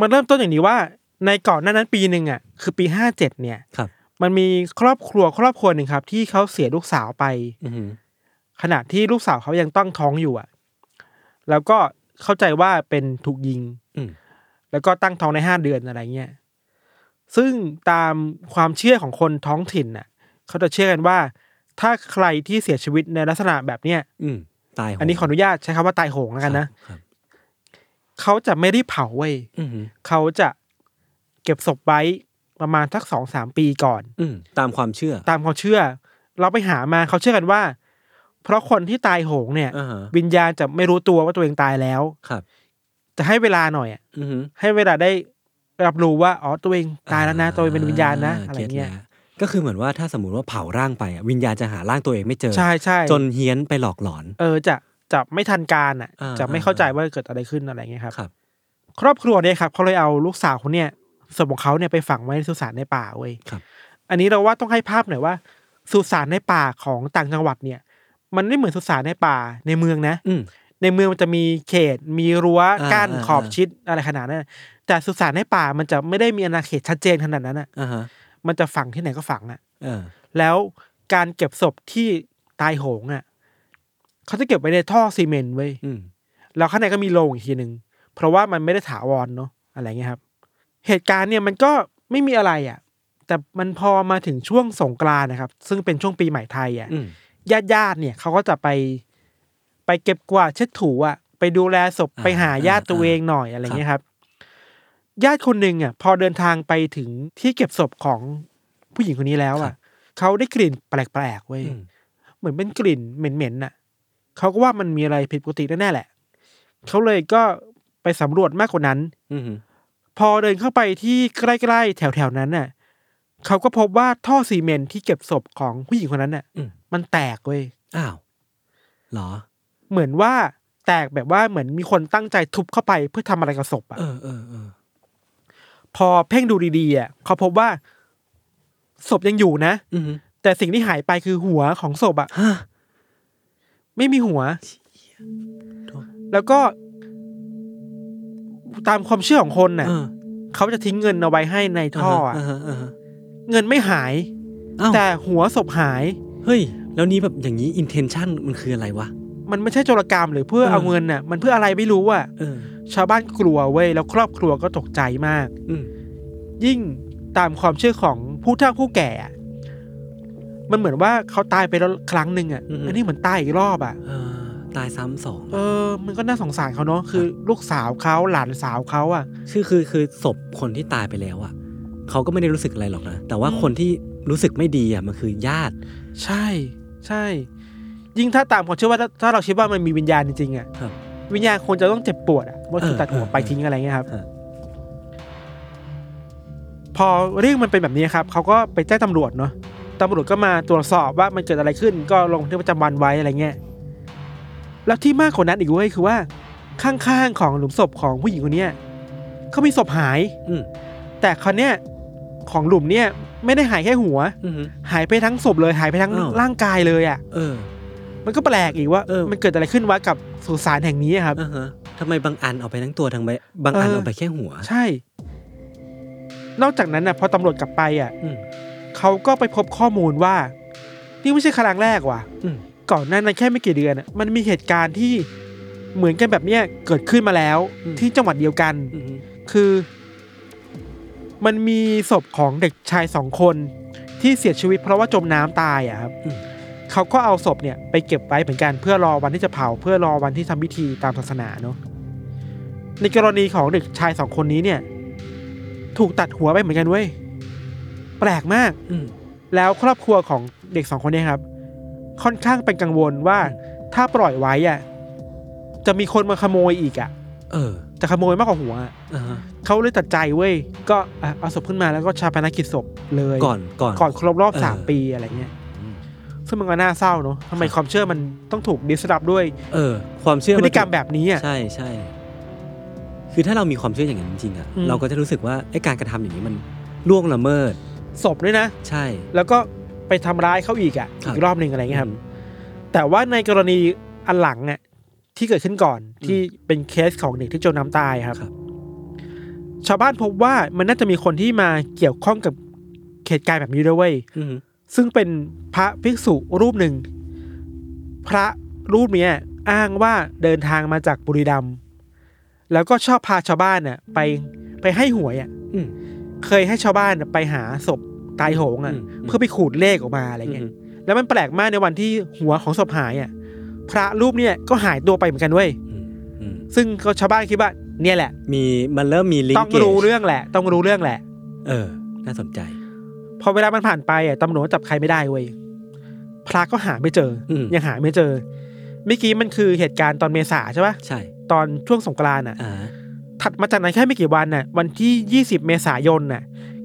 มันเริ่มต้นอย่างนี้ว่า ในก่อนหน้านั้นปีหนึ่งอะ คือปีห้าเจ็ดเนี่ยครับ มันมีครอบครัวครอบครัวหนึ่งครับ ที่เขาเสียลูกสาวไป อือหือขณะที่ลูกสาวเขายังตั้งท้องอยู่อะ แล้วก็เข้าใจว่าเป็นถูกยิง อืมแล้วก็ตั้งท้องในห้าเดือนอะไรเงี้ยซึ่งตามความเชื่อของคนท้องถิ่นน่ะ เขาจะเชื่อกันว่า ถ้าใครที่เสียชีวิตในลักษณะแบบเนี้ยอืมตายโหงอันนี้ขออนุญาตใช้คำว่าตายโหงแล้วกันนะครับเขาจะไม่รีบเผาเว้ยอือหือเขาจะเก็บศพไว้ประมาณสักสองสามปีก่อน อืมตามความเชื่อ ตามความเชื่อ เราไปหามาเขาเชื่อกันว่า เพราะคนที่ตายโหงเนี่ยอ่าฮะวิญญาณจะไม่รู้ตัวว่าตัวเองตายแล้วครับ จะให้เวลาหน่อยอะอือหือให้เวลาได้รับรู้ว่าอ๋อตัวเองตายแล้วนะตัวเองเป็นวิญญาณนะอะไรก็ตเงี้ยแล้ว ก็คือเหมือนว่าถ้าสมมติว่าเผาร่างไปอะวิญญาณจะหาร่างตัวเองไม่เจอ ใช่ใช่จนเฮี้ยนไปหลอกหลอน เออจะจะไม่ทันการอะ อ่าจะไม่เข้าใจว่าเกิดอะไรขึ้นอะไรเงี้ยครับ ครับ ครอบครัวเนี่ยครับเขาเลยเอาลูกสาวคนเนี่ยศพของเขาเนี่ยไปฝังไว้ในสุสานในป่าเว้ยครับ อันนี้เราว่าต้องให้ภาพหน่อยว่าสุสานในป่าของต่างจังหวัดเนี่ย มันไม่เหมือนสุสานในป่าในเมืองนะ อืม ในเมืองมันจะมีเขต มีรั้วอ่ากั้นอ่า ขอบอ่าชิดอะไรขนาดนั้นนะแต่สุสานในป่ามันจะไม่ได้มีอาณาเขตชัดเจนขนาดนั้นอะ อ่าฮะ มันจะฝังที่ไหนก็ฝังอะเออแล้วการเก็บศพที่ตายโหงอะเขาจะเก็บไว้ในท่อซีเมนต์ไว้ยอืมแล้วข้างในก็มีโลงอีกทีหนึ่งเพราะว่ามันไม่ได้ถาวรเนาะอะไรเงี้ยครับ เหตุการณ์เนี่ยมันก็ไม่มีอะไรอะ แต่มันพอมาถึงช่วงสงกรานต์นะครับ ซึ่งเป็นช่วงปีใหม่ไทยอะอืมญาติญาติๆเนี่ยเขาก็จะไป ไปเก็บกวาดเช็ดถูอะ ไปดูแลศพอ่าไปหาญาติอ่าตัวเองหน่อยอะไรเงี้ยครับ ญาติคนหนึ่งอะพอเดินทางไปถึงที่เก็บศพของผู้หญิงคนนี้แล้วอะเขาได้กลิ่นแปลกๆเว้ยอืมเหมือนเป็นกลิ่นเหม็นๆน่ะเขาก็ว่ามันมีอะไรผิดปกติแน่ๆแหละเขาเลยก็ไปสำรวจมากกว่านั้นอืมพอเดินเข้าไปที่ใกล้ๆแถวๆนั้นน่ะเขาก็พบว่าท่อซีเมนต์ที่เก็บศพของผู้หญิงคนนั้นน่ะอืมมันแตกเว้ยอ้าวเหรอ เหมือนว่าแตกแบบว่าเหมือนมีคนตั้งใจทุบเข้าไปเพื่อทำอะไรกับศพอะเออเออเออ พอเพ่งดูดีๆอะเขาพบว่าศพยังอยู่นะอืมแต่สิ่งที่หายไปคือหัวของศพอะฮะไม่มีหัว แล้วก็ ตามความเชื่อของคนน่ะเออเขาจะทิ้งเงินเอาไว้ให้ในท่ออะาฮะอ่าฮะเงินไม่หายอ้าวแต่หัวศพหาย เฮ้ย แล้วนี้แบบอย่างนี้ intention มันคืออะไรวะ มันไม่ใช่โจรกรรมหรือเพื่อเออเอาเงินน่ะ มันเพื่ออะไรไม่รู้อะเออ ชาวบ้านกลัวเว้ยแล้วครอบครัวก็ตกใจมาก อืมยิ่งตามความเชื่อของผู้เฒ่าผู้แก่อะมันเหมือนว่าเขาตายไปแล้วครั้งหนึ่งอะอันนี้เหมือนตายอีกรอบอะเออตายซ้ำสอง เออ มันก็น่าสงสารเขาเนาะ คือลูกสาวเขาหลานสาวเขาอะ คือคือคือศพคนที่ตายไปแล้วอะ เขาก็ไม่ได้รู้สึกอะไรหรอกนะ แต่ว่าคนที่รู้สึกไม่ดีอะมันคือญาติ ใช่ ใช่ ยิ่งถ้าตามความเชื่อว่าถ้าถ้าเราคิดว่ามันมีวิญญาณจริงๆอะครับ วิญญาณควรจะต้องเจ็บปวดอะว่าถูกเออตัดหัวเออไปทิ้งอะไรเงี้ยครับเออพอเรื่องมันเป็นแบบนี้ครับเขาก็ไปแจ้งตำรวจเนาะตำรวจก็มาตรวจสอบว่ามันเกิดอะไรขึ้น ก็ลงบันทึกประจำวันไว้อะไรเงี้ยแล้วที่มากกว่านั้นอีกเว้ยคือว่า ข้างๆของหลุมศพของผู้หญิงคนเนี้ยเขามีศพหาย อืมแต่คราวเนี้ยของหลุมเนี่ยไม่ได้หายแค่หัวอืมหายไปทั้งศพเลยหายไปทั้งอ้าวร่างกายเลยอะเออมันก็แปลกอีกว่าเออมันเกิดอะไรขึ้นวะกับ สุสานแห่งนี้อะครับอ่าฮะทำไมบางอันเอาไปทั้งตัวทั้งใบบางอันเออเอาไปแค่หัว ใช่ นอกจากนั้นนะพอตำรวจกลับไปอะอืม เขาก็ไปพบข้อมูลว่า นี่ไม่ใช่ครั้งแรกว่ะอืม ก่อนหน้านั้นแค่ไม่กี่เดือนอะมันมีเหตุการณ์ที่เหมือนกันแบบเนี้ยเกิดขึ้นมาแล้วที่จังหวัดเดียวกัน อืมคือ มันมีศพของเด็กชายสองคน ที่เสียชีวิตเพราะว่าจมน้ำตายอะครับ อืม เขาก็เอาศพเนี่ยไปเก็บไว้เหมือนกันเพื่อรอวันที่จะเผา เพื่อรอวันที่ทำพิธีตามศาสนาเนาะในกรณีของเด็กชายสองคนนี้เนี่ย ถูกตัดหัวไปเหมือนกันเว้ยแปลกมาก อืมแล้วครอบครัวของเด็กสองคนเนี้ครับ ค่อนข้างเป็นกังวลว่าถ้าปล่อยไว้อะจะมีคนมาขโมยอีกอะ เออจะขโมยมากกว่าหัวอะอ่าฮะเขาเลยตัดใจเว้ย ก็อะเอาศพขึ้นมาแล้วก็ชาปนกิจศพเลย ก่อนก่อนก่อนครบรอบเออสามปีอะไรเงี้ยอืม ซึ่งมันก็น่าเศร้าเนอะทำไมครับความเชื่อมันต้องถูกดิสรับด้วยเออ ความเชื่อพฤนติกรรมแบบนี้อะ ใช่ใช่คือถ้าเรามีความเชื่ออย่างนั้นจริงๆอะอืม เราก็จะรู้สึกว่าไอ้การกระทำอย่างนี้มันล่วงละเมิด ศพด้วยนะ ใช่ แล้วก็ไปทำร้ายเขาอีกอะครับอีกรอบหนึ่งอะไรเงี้ยครับ แต่ว่าในกรณีอันหลังอะที่เกิดขึ้นก่อนที่เป็นเคสของเด็กที่จมน้ำตายครับ ครับ ชาวบ้านพบว่ามันน่าจะมีคนที่มาเกี่ยวข้องกับเหตุการณ์แบบนี้ด้วยเวยอืม ซึ่งเป็นพระภิกษุรูปหนึ่ง พระรูปเนี้ยอ้างว่าเดินทางมาจากบุรีรัมย์แล้วก็ชอบพาชาวบ้านน่ะไปไปให้หวยอะอืมเคยให้ชาวบ้านน่ะไปหาศพตายโหงอะอืมเพื่อไปขูดเลขออกมาอะไรเงี้ยอืมแล้วมันแปลกมากในวันที่หัวของศพหายอะ พระรูปเนี่ยก็หายตัวไปเหมือนกันเว้ยอืมอืมซึ่งก็ชาวบ้านคิดว่า เนี่ยแหละ มีมันเริ่มมีลิงต้องก์รู้เรื่องแหละ ต้องรู้เรื่องแหละ เออ น่าสนใจ พอเวลามันผ่านไปอะตำรวจก็จับใครไม่ได้เว้ยพระก็หาไม่เจออมยังหาไม่เจอเมื่อกี้มันคือเหตุการณ์ตอนเมษาใช่ปะใช่ ตอนช่วงสงกรานต์อะอ่าถัดมาจากนั้นแค่ไม่กี่วันน่ะ วันที่ยี่สิบเมษายนน่ะ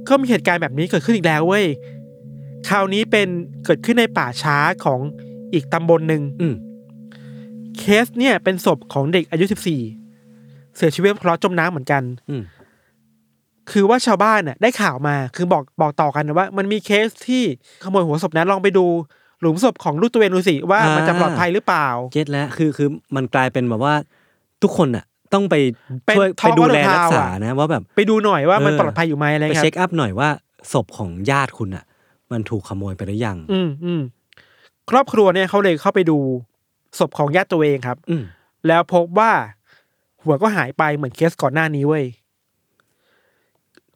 ก็มีเหตุการณ์แบบนี้เกิดขึ้นอีกแล้วเว้ยคราวนี้เป็นเกิดขึ้นในป่าช้าของอีกตำบลหนึ่งอืมเคสเนี่ยเป็นศพของเด็กอายุสิบสี่เสียชีวิตเพราะจมน้ำเหมือนกัน อืม คือว่าชาวบ้านน่ะได้ข่าวมาคือบอกบอกต่อกันนะว่า มันมีเคสที่ขโมยหัวศพนะลองไปดูหลุมศพของลูกตัวเองดูสิว่าอ่ามัมันจะปลอดภัยหรือเปล่าเก็ตแล้วคือคือมันกลายเป็นแบบว่าทุกคนอะต้องไปเป็นช่วย Talk ไปดูแล of the รักษา Town อะนะว่าแบบไปดูหน่อยว่ามันเออปลอดภัยอยู่ไหมอะไรไปครับเช็คอัพหน่อยว่าศพของญาติคุณอะ มันถูกขโมยไปหรือยัง อืมอืมครอบครัวเนี่ยเขาเลยเข้าไปดูศพของญาติตัวเองครับ อืมแล้วพบว่าหัวก็หายไปเหมือนเคสก่อนหน้านี้เว้ย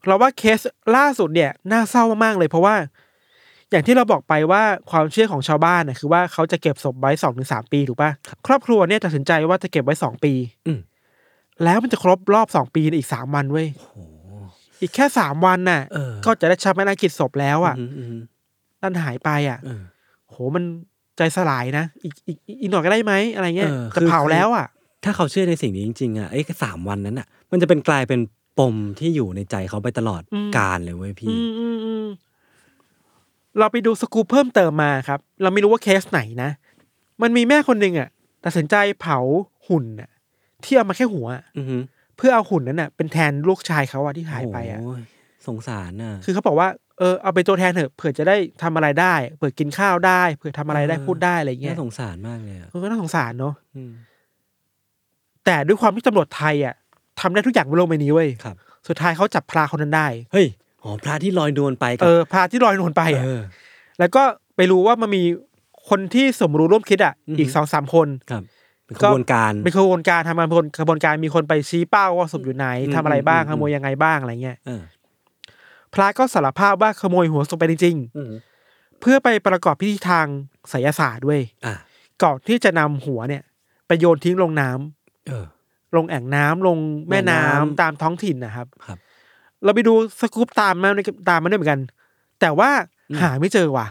เราว่าเคสล่าสุดเนี่ยน่าเศร้ามากๆเลยเพราะว่า อย่างที่เราบอกไปว่าความเชื่อของชาวบ้านน่ะคือว่าเขาจะเก็บศพไว้สองถึงสามปีถูกปะครอบครัวเนี่ยตัดสินใจว่าจะเก็บไว้สองปีอืมแล้วมันจะครบรอบสองปีในอีกสามวันเว้ยโอ้โหอีกแค่สามวันน่ะเออก็จะได้ชาปนกิจศพแล้วอะอืมอืมนั่นหายไปอะเออโหมันใจสลายนะอีกอีกอีกอีกหน่อยก็ได้ไหมอะไรเงี้ยเออจะคือเผาแล้วอะ ถ้าเขาเชื่อในสิ่งนี้จริงๆอะไอ้แค่สามวันนั้นอะ มันจะเป็นกลายเป็นป มที่อยู่ในใจเขาไปตลอดอืม กาลเลยเว้ยพี่ อืมอืมอืมเราไปดูสกูปเพิ่มเติมมาครับ เราไม่รู้ว่าเคสไหนนะ มันมีแม่คนหนึ่งอะตัดสินใจเผาหุ่นอะ ที่เอามาแค่หัวอะอือหือเพื่อเอาหุ่นนั้นอะเป็นแทนลูกชายเขาอะที่หายไปอะ โยสงสารน่ะ คือเขาบอกว่าเออเอาไปนตัวแทนเถอะเผื่อจะได้ทำอะไรได้เผื่อกินข้าวได้เผื่อทำอะไรได้เออ พูดได้อะไรเงี้ยน่าสงสารมากเลยอะมันก็น่าสงสารเนาะอืมแต่ด้วยความที่ตำรวจไทยอะ ทำได้ทุกอย่างบนโลกใบนี้เว้ยครับ สุดท้ายเขาจับพระคนนั้นได้ เฮ้ยอ๋อพระที่ลอยนวลไปกัเออพระที่ลอยนวลไปอะเออแล้วก็ไปรู้ว่ามันมีคนที่สมรู้ร่วมคิดอะอือฮึอีกสองสามคนครับเป็นขก็บวนการเป็นขบวนการทำงานขบวนการมีคนไปชี้เป้าว่าศพอยู่ไหนอืมทำอะไรบ้างอืมขโมยยังไงบ้างอะไรเงี้ยเออพระก็สารภาพว่าขโมยหัวศพไปจริงอืมๆเพื่อไปประกอบพิธีทางไสยศาสตร์ด้วยอะก่อนที่จะนำหัวเนี่ย ไปโยนทิ้งลงน้ำเออ ลงแอ่งน้ำลงแม่น้ำแม่น้ำตามท้องถิ่นนะครับครับ เราไปดูสกู๊ปตามมาตามมาด้วยเหมือนกัน แต่ว่าอืมหาไม่เจอว่ะ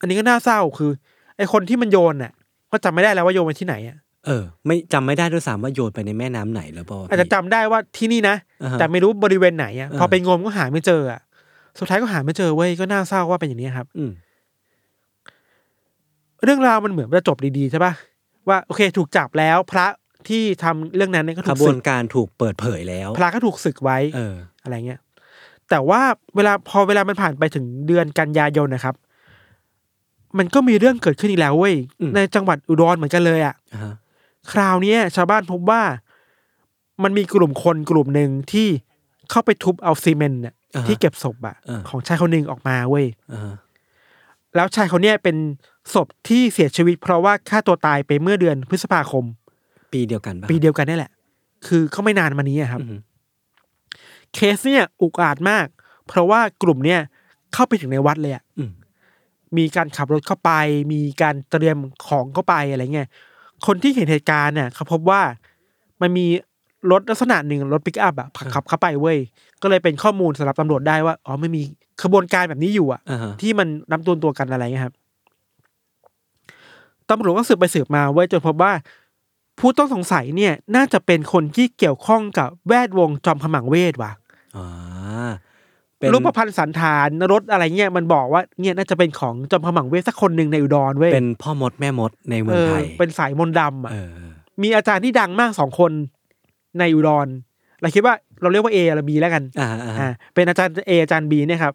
อันนี้ก็น่าเศร้าคือ ไอคนที่มันโยนน่ะ ก็จำไม่ได้แล้วว่าโยนไปที่ไหนอะเออ ไม่จำไม่ได้ด้วยซ้ำว่าโยนไปในแม่น้ำไหนแล้วเปล่าวอาจจะจำได้ว่าที่นี่นะอ่าฮะแต่ไม่รู้บริเวณไหนอะอ่าพอไปงมก็หาไม่เจออะสุดท้ายก็หาไม่เจอเว้ยก็น่าเศร้าว่าเป็นอย่างนี้ครับ อืมเรื่องราวมันเหมือนจะจบดีๆใช่ปะว่าโอเค ถูกจับแล้วพระ ที่ทำเรื่องนั้นเนี่ยก็ขถูกบวสึนกการถูกเปิดเผยแล้ว พระก็ถูกสึกไว้เออ อะไรเงี้ย แต่ว่าเวลาพอเวลามันผ่านไปถึงเดือนกันยายนนะครับ มันก็มีเรื่องเกิดขึ้นอีกแล้วเว้ยอืมในจังหวัดอุดรเหมือนกันเลยอะ่ะอ่าฮะคราวเนี้ยชาวบ้านพบว่า มันมีกลุ่มคนกลุ่มหนึ่งที่เข้าไปทุบเอาซีเมนต์น่ะอ่าฮะที่เก็บศพอะอ่าของชายคนหนึ่งออกมาเว้ยอ่าฮะแล้วชายคนเนี้ยเป็นศพที่เสียชีวิต เพราะว่าฆ่าตัวตายไปเมื่อเดือนพฤษภาคม ปีเดียวกันปะปีเดียวกันนี่แหละ คือเขาไม่นานมานี้อะครับอือหือเคสเนี่ยอุกอาจมาก เพราะว่ากลุ่มเนี่ยเข้าไปถึงในวัดเลยอะอืมมีการขับรถเข้าไป มีการเตรียมของเข้าไปอะไรเงี้ย คนที่เห็นเหตุการณ์เนี่ยเขาพบว่ามันมีรถลักษณะหนึ่งรถปิกอัพอะขับเข้าไปเว้ย ก็เลยเป็นข้อมูลสำหรับตำรวจได้ว่า อ๋อไม่มีขบวนการแบบนี้อยู่อะอ่าฮะที่มันนำตัวตัวกันอะไรเงี้ยครับตำรวจก็สืบไปสืบมาเว้ยจนพบว่า ผู้ต้องสงสัยเนี่ยน่าจะเป็นคนที่เกี่ยวข้องกับแวดวงจอมขมังเวทว่ะอ่าเป็นรูปพันธ์สันฐานรถอะไรเงี้ยมันบอกว่าเนี่ยน่าจะเป็นของจอมขมังเวทสักคนหนึ่งในอุดรเว้ยเป็นพ่อมดแม่มดในเมืเอองอไทยเป็นสายมนต์ดำอะเออมีอาจารย์ที่ดังมากสองคนในอุดรเราคิดว่าเราเรียกว่าเอหรือบีแล้วกันอ่าอ่าอ่าเป็นอาจารย์เออาจารย์บีเนี่ยครับ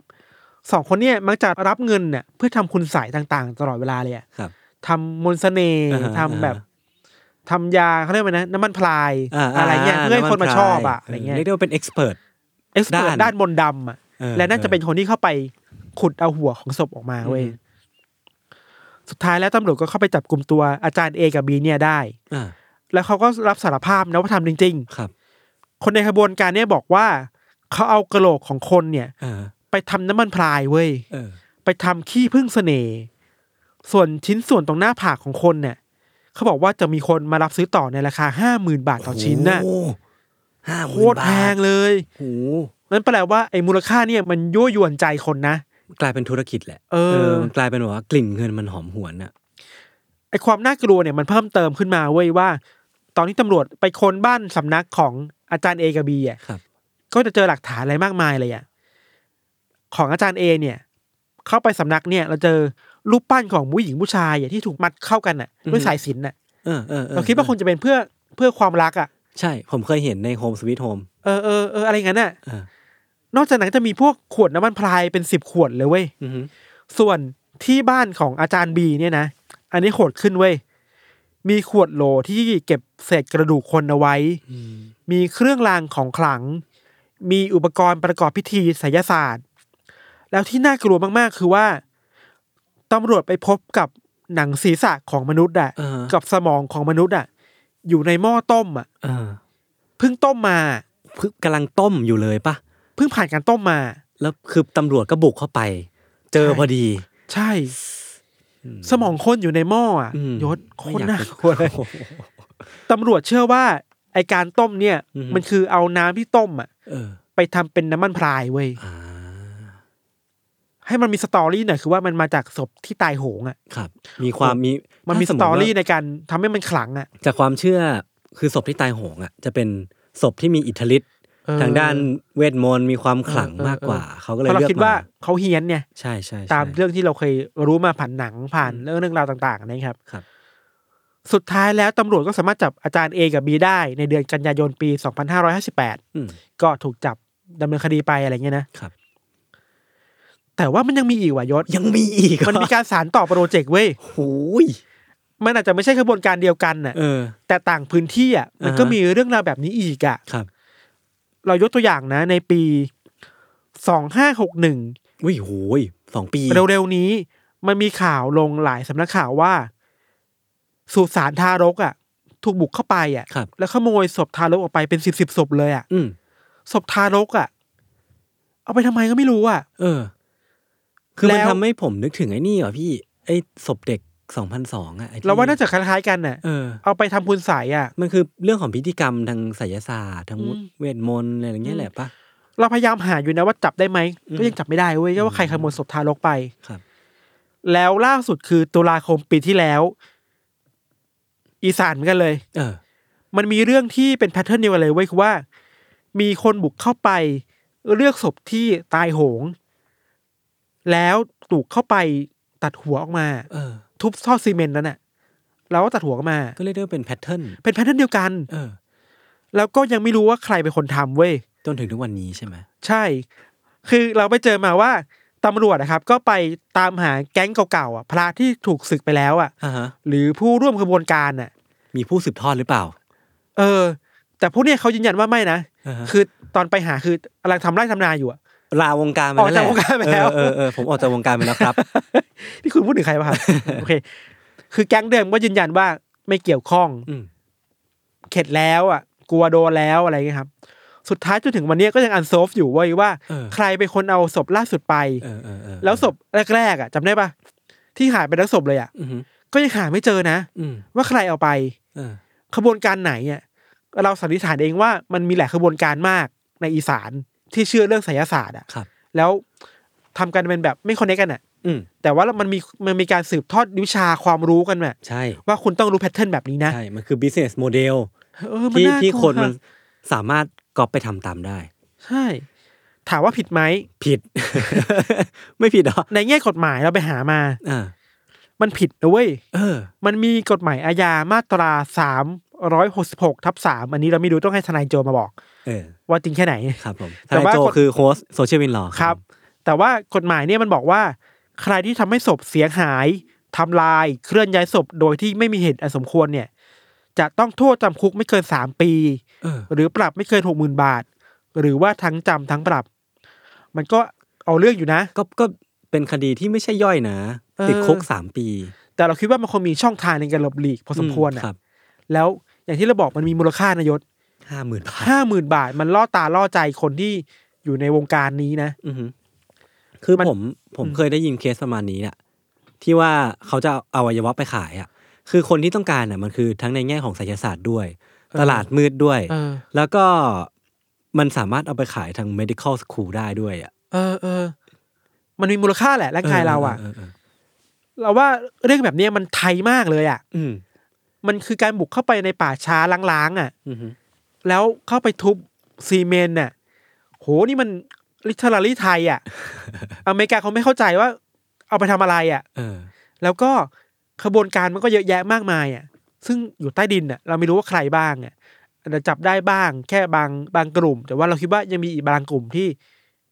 สองคนเนี่ยมักจะรับเงินเนี่ยเพื่อทำคุณใสยต่างๆ ตลอดเวลาเลยอะครับทำมนต์เสน่ห์อ่าฮะทำแบบ ทำยาเขาเรียกว่านะน้ำมันพรายอะไรเงี้ยเพื่อให้ำคนมาพรชอบอะอะไรเงี้ยเรียกได้ว่าเป็น expert expert ด้านด้านมนต์ดำอะเออและน่าจะเป็นคนที่เข้าไปขุดเอาหัวของศพออกมาเว้ยอืมสุดท้ายแล้วตำรวจก็เข้าไปจับกลุ่มตัวอาจารย์เอกับบีเนี่ยได้อ่าแล้วเขาก็รับสารภาพนะว่าทำจริงครับๆคนในขบวนการเนี่ยบอกว่าเขาเอากะโหลกของคนเนี่ยเออไปทำน้ำมันพรายเว้ยเออไปทำขี้ผึ้งเสน่ห์ส่วนชิ้นส่วนตรงหน้าผากของคนเนี่ย เขาบอกว่าจะมีคนมารับซื้อต่อในราคาห้าหมื่นบาทต่อชิ้นน่ะโอ้ห้าหโคมื่นตรบาทแพงเลยโอ้นั่นแปลว่าไอ้มูลค่าเนี่ยมันยั่วยวนใจคนนะกลายเป็นธุรกิจแหละ เออ มันกลายเป็นแบบว่ากลิ่นเงินมันหอมหวนน่ะไอ้ความน่ากลัวเนี่ยมันเพิ่มเติมขึ้นมาเว้ยว่า ตอนที่ตำรวจไปค้นบ้านสำนักของอาจารย์เอกับบีอะครับก็จะเจอหลักฐานอะไรมากมายเลยอะของอาจารย์เอเนี่ย เข้าไปสำนักเนี่ย เราเจอ รูปปั้นของผู้หญิงผู้ชายอะที่ถูกมัดเข้ากันอะด้วยสายสิญจน์อะเออเออออเราคิดว่าคงจะเป็นเพื่อเพื่อความรักอะ ใช่ ผมเคยเห็นใน Home Sweet Home เออเออเอออะไรอย่างนั้นอะอ่านอกจากนั้นจะมีพวกขวดน้ำมันพรายเป็นสิบขวดเลยเว้ยอือหือส่วนที่บ้านของอาจารย์บีเนี่ยนะ อันนี้โหดขึ้นเว้ย มีขวดโหลที่เก็บเศษกระดูกคนเอาไว้ มีเครื่องรางของขลัง มีอุปกรณ์ประกอบพิธีไสยศาสตร์ แล้วที่น่ากลัวมากๆ คือว่า ตำรวจไปพบกับหนังศีรษะของมนุษย์อะเออกับสมองของมนุษย์อะอยู่ในหม้อต้มอะเออเพิ่งต้มมาเพิ่งกำลังต้มอยู่เลยปะเพิ่งผ่านการต้มมา แล้วคือตำรวจก็บุกเข้าไป เจอใช่พอดี ใช่ สมองคนอยู่ในหม้ออะอืมยศโคไม่นอยากน่าจะกลัวเลยตำรวจเชื่อว่า ไอการต้มเนี่ยอือฮึมันคือเอาน้ำที่ต้มอะเออไปทำเป็นน้ำมันพรายเว้ยอ่า ให้มันมีสตอรี่หน่อยคือว่ามันมาจากศพที่ตายโหงอะครับ มีความมีมันมีสถ้าตอติว่ารี่ในการทำให้มันขลังอะจากความเชื่อคือศพที่ตายโหงอะ จะเป็นศพที่มีอิทธิฤทธิ์เออทางด้านเวทมนต์มีความขลังเออเออมากกว่า เขาก็เลยเพราะเราเลือกคิดว่ามาเขาเฮี้ยนเนี่ยใช่ใช่ใช่ตามเรื่องที่เราเคยรู้มาผ่านหนังผ่านเรื่องเรื่องราวต่างๆนะครับครับ สุดท้ายแล้วตำรวจก็สามารถจับอาจารย์เอกับบีได้ในเดือนกันยายนปี 2558อืมก็ถูกจับดำเนินคดีไปอะไรเงี้ยนะครับ แต่ว่ามันยังมีอีกว่ายศยังมีอีกเหรอมันมีการสารต่อโปรเจกต์เว้ยหูยมันอาจจะไม่ใช่ขบวนการเดียวกันน่ะเออแต่ต่างพื้นที่อะมันก็อ่าฮะมีเรื่องราวแบบนี้อีกอะครับ เรายกตัวอย่างนะ ในปี2561อุ้ยโหยสองปี เร็วๆนี้ มันมีข่าวลงหลายสำนักข่าวว่า สุสานทารกอะ ถูกบุกเข้าไปอะครับแล้วขโมยศพทารกออกไปเป็นสิบสิบศพเลยอะอืมศพทารกอะ เอาไปทำไมก็ไม่รู้อะเออ คือมันแล้วทำให้ผมนึกถึงไอ้นี่เหรอพี่ ไอ้ศพเด็กสองพันสองอะไอ้ที่เราว่าน่าจะคล้ายๆกันน่ะ เออ เอาไปทำคุณใสยอะ มันคือเรื่องของพิธีกรรมทางไสยศาสตร์ทางอืม เวทมนต์อะไรอย่างเงี้ยแหละปะ เราพยายามหาอยู่นะว่าจับได้ไหมอืม ก็ยังจับไม่ได้เว้ยว่าใครขโมยศพทารกไป ครับ แล้วล่าสุดคือตุลาคมปีที่แล้ว อีสานเหมือนกันเลย เออ มันมีเรื่องที่เป็น pattern เดียวกันเลยเว้ยคือว่า มีคนบุกเข้าไป เลือกศพที่ตายโหง แล้วถูกเข้าไปตัดหัวออกมา เออ ทุบท่อซีเมนต์นั่นน่ะแล้วก็ตัดหัวออกมา ก็เรียกได้ว่าเป็น pattern เป็น pattern เดียวกัน เออ แล้วก็ยังไม่รู้ว่าใครเป็นคนทำเว้ย จนถึงทุกวันนี้ใช่ไหมใช่ คือเราไปเจอมาว่าตำรวจนะครับ ก็ไปตามหาแก๊งเก่าๆอะพระที่ถูกศึกไปแล้วอะ อ่าฮะ หรือผู้ร่วมขบวนการอะ มีผู้สืบทอดหรือเปล่าเออ แต่พวกเนี้ยเขายืนยันว่าไม่นะ อ่าฮะคือตอนไปหาคือกำลังทำไร่ทำนาอยู่อะ ลาวงการไปออกแล้วแหจากละวงการไปแล้ว เออเออเออผมออกจากวงการไปแล้วครับที่คุณพูดถึงใครวะครับโอเค คือแก๊งเดิมก็ยืนยันว่าไม่เกี่ยวข้อง อืม เข็ดแล้วอะ กลัวโดนแล้วอะไรเงี้ยครับ สุดท้ายจนถึงวันเนี้ยก็ยัง unsolved อยู่เว้ยว่า เออ ใครเป็นคนเอาศพล่าสุดไป เออเออเออแล้วศพแรกๆอะจำได้ปะที่หายไปทั้งศพเลยอะ อือฮึก็ยังหาไม่เจอนะ อืมว่าใครเอาไป เออขบวนการไหนอะเราสันนิษฐานเองว่ามันมีหลายขบวนการมากในอีสาน ที่เชื่อเรื่องไสยศาสตร์อะครับ แล้วทำกันเป็นแบบไม่คอนเนคกันอะอืมแต่ว่ามันมีมันมีการสืบทอดวิชาความรู้กันแบบใช่ ว่าคุณต้องรู้แพทเทิร์นแบบนี้นะใช่ มันคือ business model เออมันที่น่ากลัวที่คนมันอะสามารถก๊อปไปทำตามได้ ใช่ ถามว่าผิดไหมผิด ไม่ผิดเหรอในแง่กฎหมายเราไปหามาอ่ามันผิดนะเว้ยเออ มันมีกฎหมายอาญามาตราสามร้อยหกสิบหกทับสามอันนี้เราไม่รู้ต้องให้ทนายโจมาบอกเออ ว่าจริงแค่ไหนครับผมแต่ทนายว่าโจกฎคือโฮสโซเชียลวินลอครับ แต่ว่ากฎหมายเนี่ยมันบอกว่า ใครที่ทำให้ศพเสียหายทำลายเคลื่อนย้ายศพโดยที่ไม่มีเหตุอันสมควรเนี่ย จะต้องโทษจำคุกไม่เกินสามปีเออหรือปรับไม่เกินหกหมื่นบาท หรือว่าทั้งจำทั้งปรับ มันก็เอาเรื่องอยู่นะ ก็ก็เป็นคดีที่ไม่ใช่ย่อยนะเออติดคุกสามปี แต่เราคิดว่ามันคงมีช่องทางในการหลบหลีกพอสมควรอือะครับแล้วอย่างที่เราบอกมันมีมูลค่านายศ ห้าหมื่นบาทห้าหมื่นบาท มันล่อตาล่อใจคนที่อยู่ในวงการนี้นะ อือฮึคือมันผมผมอืมเคยได้ยินเคสประมาณนี้อะที่ว่าเขาจะเอาอวัยวะไปขายอะ คือคนที่ต้องการอะมันคือทั้งในแง่ของไสยศาสตร์ด้วย ตลาดมืดด้วยเออแล้วก็มันสามารถเอาไปขายทาง medical school ได้ด้วยอะ เออเออ มันมีมูลค่าแหละร่างกายเราอะเออเออเราว่าเรื่องแบบเนี้ยมันไทยมากเลยอะ อืมมันคือการบุกเข้าไปในป่าช้าร้างๆอะอือฮึ แล้วเข้าไปทุบซีเมนต์น่ะโหนี่มัน literally ไทยอะ อเมริกาเขาไม่เข้าใจว่า เอาไปทำอะไรอะเออแล้วก็ขบวนการมันก็เยอะแยะมากมายอะ ซึ่งอยู่ใต้ดินอะ เราไม่รู้ว่าใครบ้างอะอาจจะจับได้บ้าง แค่บางบางกลุ่ม แต่ว่าเราคิดว่ายังมีอีกบางกลุ่มที่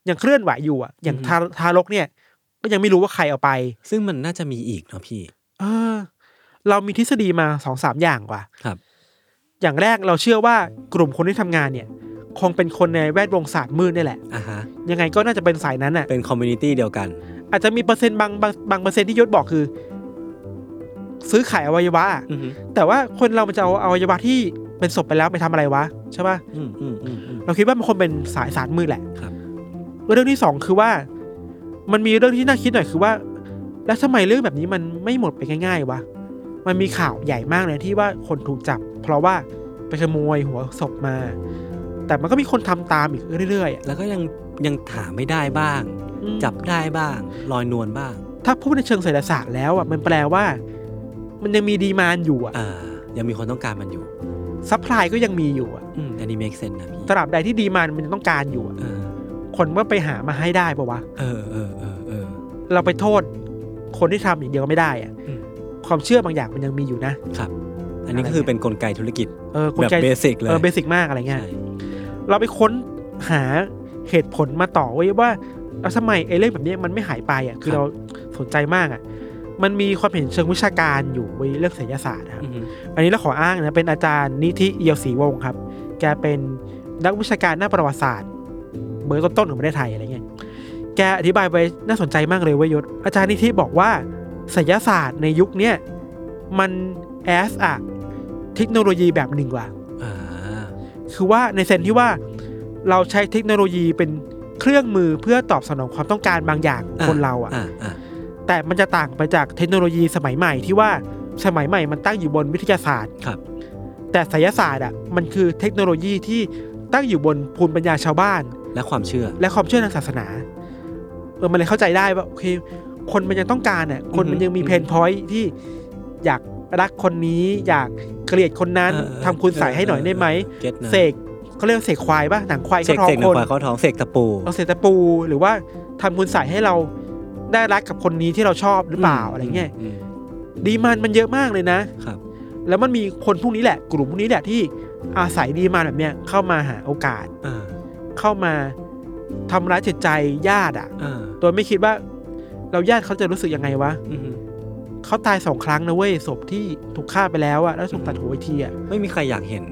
ยังเคลื่อนไหวอยู่อะ อย่างอือฮึทาทารกเนี่ย ก็ยังไม่รู้ว่าใครเอาไป ซึ่งมันน่าจะมีอีกเนาะพี่ เออ เรามีทฤษฎีมาสองสามอย่างว่ะครับ อย่างแรกเราเชื่อว่ากลุ่มคนที่ทำงานเนี่ยคงเป็นคนในแวดวงศาสตร์มืดนี่แหละอ่าฮะยังไงก็น่าจะเป็นสายนั้นอะเป็น community เดียวกัน อาจจะมีเปอร์เซ็นต์บางบางบางเปอร์เซ็นต์ที่ยศบอกคือ ซื้อขายอวัยวะอือฮึแต่ว่าคนเรามันจะเอาอวัยวะที่เป็นศพไปแล้วไปทำอะไรวะใช่ป่ะอืมอืมอืมอืมเราคิดว่ามันคงเป็นสายศาสตร์มืดแหละครับเรื่องที่สองคือว่า มันมีเรื่องที่น่าคิดหน่อยคือว่า แล้วทำไมเรื่องแบบนี้มันไม่หมดไปง่ายๆวะ มันมีข่าวใหญ่มากเลยที่ว่าคนถูกจับ เพราะว่าไปขโมยหัวศพมา แต่มันก็มีคนทำตามอีกเรื่อยๆอะแล้วก็ยังยังถามไม่ได้บ้างอืมจับได้บ้าง ลอยนวลบ้าง ถ้าพูดในเชิงเศรษฐศาสตร์แล้วอะมันแปลว่า มันยังมี demand อยู่อะอ่ายังมีคนต้องการมันอยู่ supply ก็ยังมีอยู่อะอืมอันนี้ make sense นะพี่ตราบใดที่ demand มันยังต้องการอยู่อะเออคนก็ไปหามาให้ได้ปะวะ เออเออเออเออเราไปโทษคนที่ทำอย่างเดียวก็ไม่ได้อะอืม ความเชื่อบางอย่างมันยังมีอยู่นะครับ อันนี้ก็คือเป็นกลไกธุรกิจเออแบบใจ basic เลยเออ basicิกมากอะไรเงี้ยใช่เราไปค้นหาเหตุผลมาต่อไว้ว่าแล้วทำไมไอ้เรื่องแบบเนี้ยมันไม่หายไปอะคือเราสนใจมากอะมันมีความเห็นเชิงวิชาการอยู่ไว้เรื่องศิลศาสตร์นะครับอือฮึอันนี้เราขออ้างนะ เป็นอาจารย์นิธิเอียวศรีวงศ์ครับ แกเป็นนักวิชาการด้านประวัติศาสตร์ เบอร์ต้นๆของประเทศไทยอะไรเงี้ย แกอธิบายไปน่าสนใจมากเลยเว้ยยศ อาจารย์นิธิบอกว่า ศิลศาสตร์ในยุคเนี้ยมันแอสอะเทคโนโลยีแบบหนึ่งว่ะอ่าคือว่าในเซนที่ว่าเราใช้เทคโนโลยีเป็นเครื่องมือเพื่อตอบสนองความต้องการบางอย่างของคนเราอะอ่าอ่าแต่มันจะต่างไปจากเทคโนโลยีสมัยใหม่ที่ว่าสมัยใหม่มันตั้งอยู่บนวิทยาศาสตร์ครับ แต่ไสยศาสตร์อะมันคือเทคโนโลยีที่ตั้งอยู่บนภูมิปัญญาชาวบ้าน และความเชื่อ และความเชื่อทางศาสนาเออมันเลยเข้าใจได้ว่าโอเค คนมันยังต้องการอะคนมันยังมีอือเพฮึนพอยที่อยากรักคนนี้อยากเกลียดคนนั้นเออเออทำคุณใส่ให้หน่อยได้ไหมเก็ตนะเสกเขาเรียกว่าเสกควายป่ะหนังควายเสเข้ากท้อเสงกหนัคงนควายเข้าท้องเสกตะปูเอาเสกตะปูหรือว่าทำคุณใส่ให้เราได้รักกับคนนี้ที่เราชอบหรือเปล่าอะไรเงี้ยมดีมันมันเยอะมากเลยนะครับ แล้วมันมีคนพวกนี้แหละ กลุ่มพวกนี้แหละที่อาศัยดีมันแบบเนี้ยเข้ามาหาโอกาสอ่าเข้ามาทำร้ายจิตใจญาติอะอ่าโดยไม่คิดว่า เราญาติเขาจะรู้สึกยังไงวะอือฮึเขาตายสองครั้งนะเว้ยศพที่ถูกฆ่าไปแล้วอะแล้วถูกตัดหัวอีกทีอะไม่มีใครอยากเห็น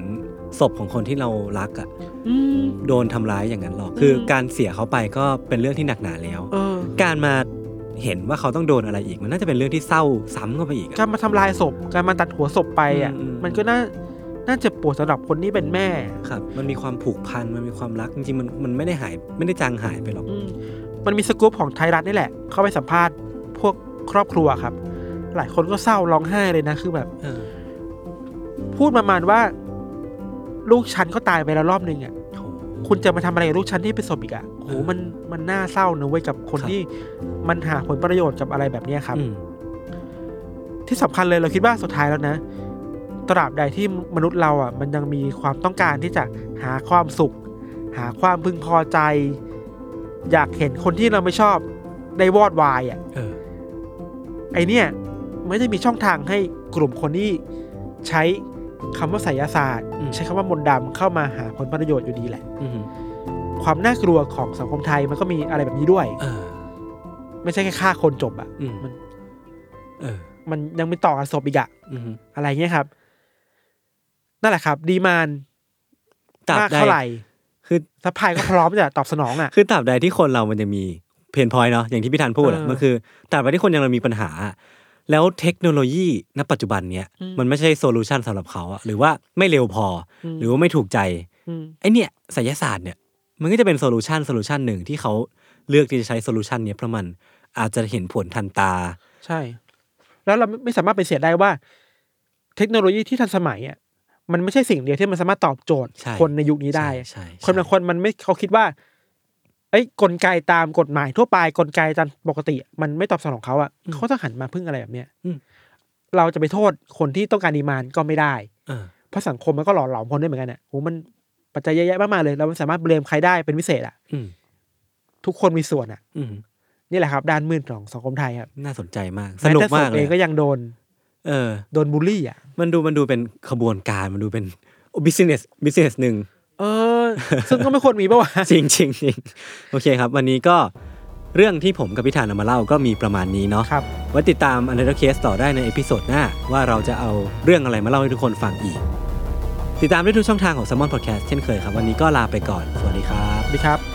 ศพของคนที่เรารักอะอืมโดนทำร้ายอย่างนั้นหรอก คืออมการเสียเขาไปก็เป็นเรื่องที่หนักหนาแล้วเออการมาเห็นว่าเขาต้องโดนอะไรอีก มันน่าจะเป็นเรื่องที่เศร้าซ้ำเข้าไปอีกอะการมาทำลายศพ การมาตัดหัวศพไปอะอืมอืมมันก็น่าน่าจะปวดสำหรับคนที่เป็นแม่ ครับ มันมีความผูกพัน มันมีความรัก จริงๆ มันมันไม่ได้หาย ไม่ได้จางหายไปหรอกอื มมันมีสกู๊ปของไทยรัฐนี่แหละ เข้าไปสัมภาษณ์พวกครอบครัวครับ หลายคนก็เศร้าร้องไห้เลยนะคือแบบเออพูดประมาณว่า ลูกฉันก็ตายไปแล้วรอบหนึ่งอะโหคุณจะมาทำอะไรกับลูกฉันที่เป็นศพอีกอะโหเออมันมันน่าเศร้านะเว้ยกับคนครับที่มันหาผลประโยชน์กับอะไรแบบเนี้ยครับอืมที่สำคัญเลยเราคิดว่าสุดท้ายแล้วนะ ตราบใดที่มนุษย์เราอะ มันยังมีความต้องการที่จะหาความสุข หาความพึงพอใจ อยากเห็นคนที่เราไม่ชอบได้วอดวายอะเออ ไอเนี่ยไม่ได้มีช่องทางให้กลุ่มคนที่ใช้คำว่าไสยศาสตร์ อืม ใช้คำว่ามนต์ดำเข้ามาหาผลประโยชน์อยู่ดีแหละ อืมความน่ากลัวของสังคมไทยมันก็มีอะไรแบบนี้ด้วย เออ ไม่ใช่แค่ฆ่าคนจบอะอืม มันเออ มันยังมีต่อกันศพอีกอะอืมอะไรเงี้ยครับ นั่นแหละครับ ดีมานตราบมากใดเท่าไหร่ คือ supply ก็พร้อมจะตอบสนองอะคือตราบใดที่คนเรามันจะมี pain point เนาะอย่างที่พี่ธันพูดอะเออมันคือตราบใดที่คนยังเรามีปัญหาอะแล้วเทคโนโลยีณปัจจุบันเนี้ยอืมมันไม่ใช่ solution สำหรับเขาอะหรือว่าไม่เร็วพออมหรือว่าไม่ถูกใจอืมไอเนี่ยไสยศาสตร์เนี่ยมันก็จะเป็น solution solution หนึ่งที่เขาเลือกที่จะใช้ solution เนี้ยเพราะมันอาจจะเห็นผลทันตา ใช่ แล้วเราไม่สามารถไปเสียได้ว่า เทคโนโลยีที่ทันสมัยอะ มันไม่ใช่สิ่งเดียวที่มันสามารถตอบโจทย์ใช่คนในยุคนี้ได้ใช่ใช่คนบางคนมันไม่เขาคิดว่าเอ้ยกลไกตามกฎหมายทั่วไปกลไกตามปกติ มันไม่ตอบสนองเขาอะเขาต้องหันมาพึ่งอะไรแบบเนี้ยอืมเราจะไปโทษคนที่ต้องการดีมานก็ไม่ได้เออเพราะสังคมมันก็หล่อหลอมคนได้เหมือนกันอะโหมันปัจจัยเยอะแยะมากๆเลย เราไม่สามารถเบลมใครได้เป็นพิเศษอะอืมทุกคนมีส่วนอะอืมนี่แหละครับ ด้านมืดของสังคมไทยครับ น่าสนใจมาก สนุกแม้แต่มากศพเลเอยงก็ยังโดน เออ โดนบูลลี่อะ มันดูมันดูเป็นขบวนการมันดูเป็นบิสเนสบิสเนสหนึ่งเออ ซึ่งก็ไม่ควรมีปะวะจริงจริงจริงโอเคครับ วันนี้ก็เรื่องที่ผมกับพิธานำมาเล่าก็มีประมาณนี้เนาะครับไว้ติดตามอันเดอร์เคสต่อได้ในเอพิโซดหน้า ว่าเราจะเอาเรื่องอะไรมาเล่าให้ทุกคนฟังอีก ติดตามได้ทุกช่องทางของ s ซ m o n Podcast เช่นเคยครับ วันนี้ก็ลาไปก่อน สวัสดีครับ สวัสดีครับ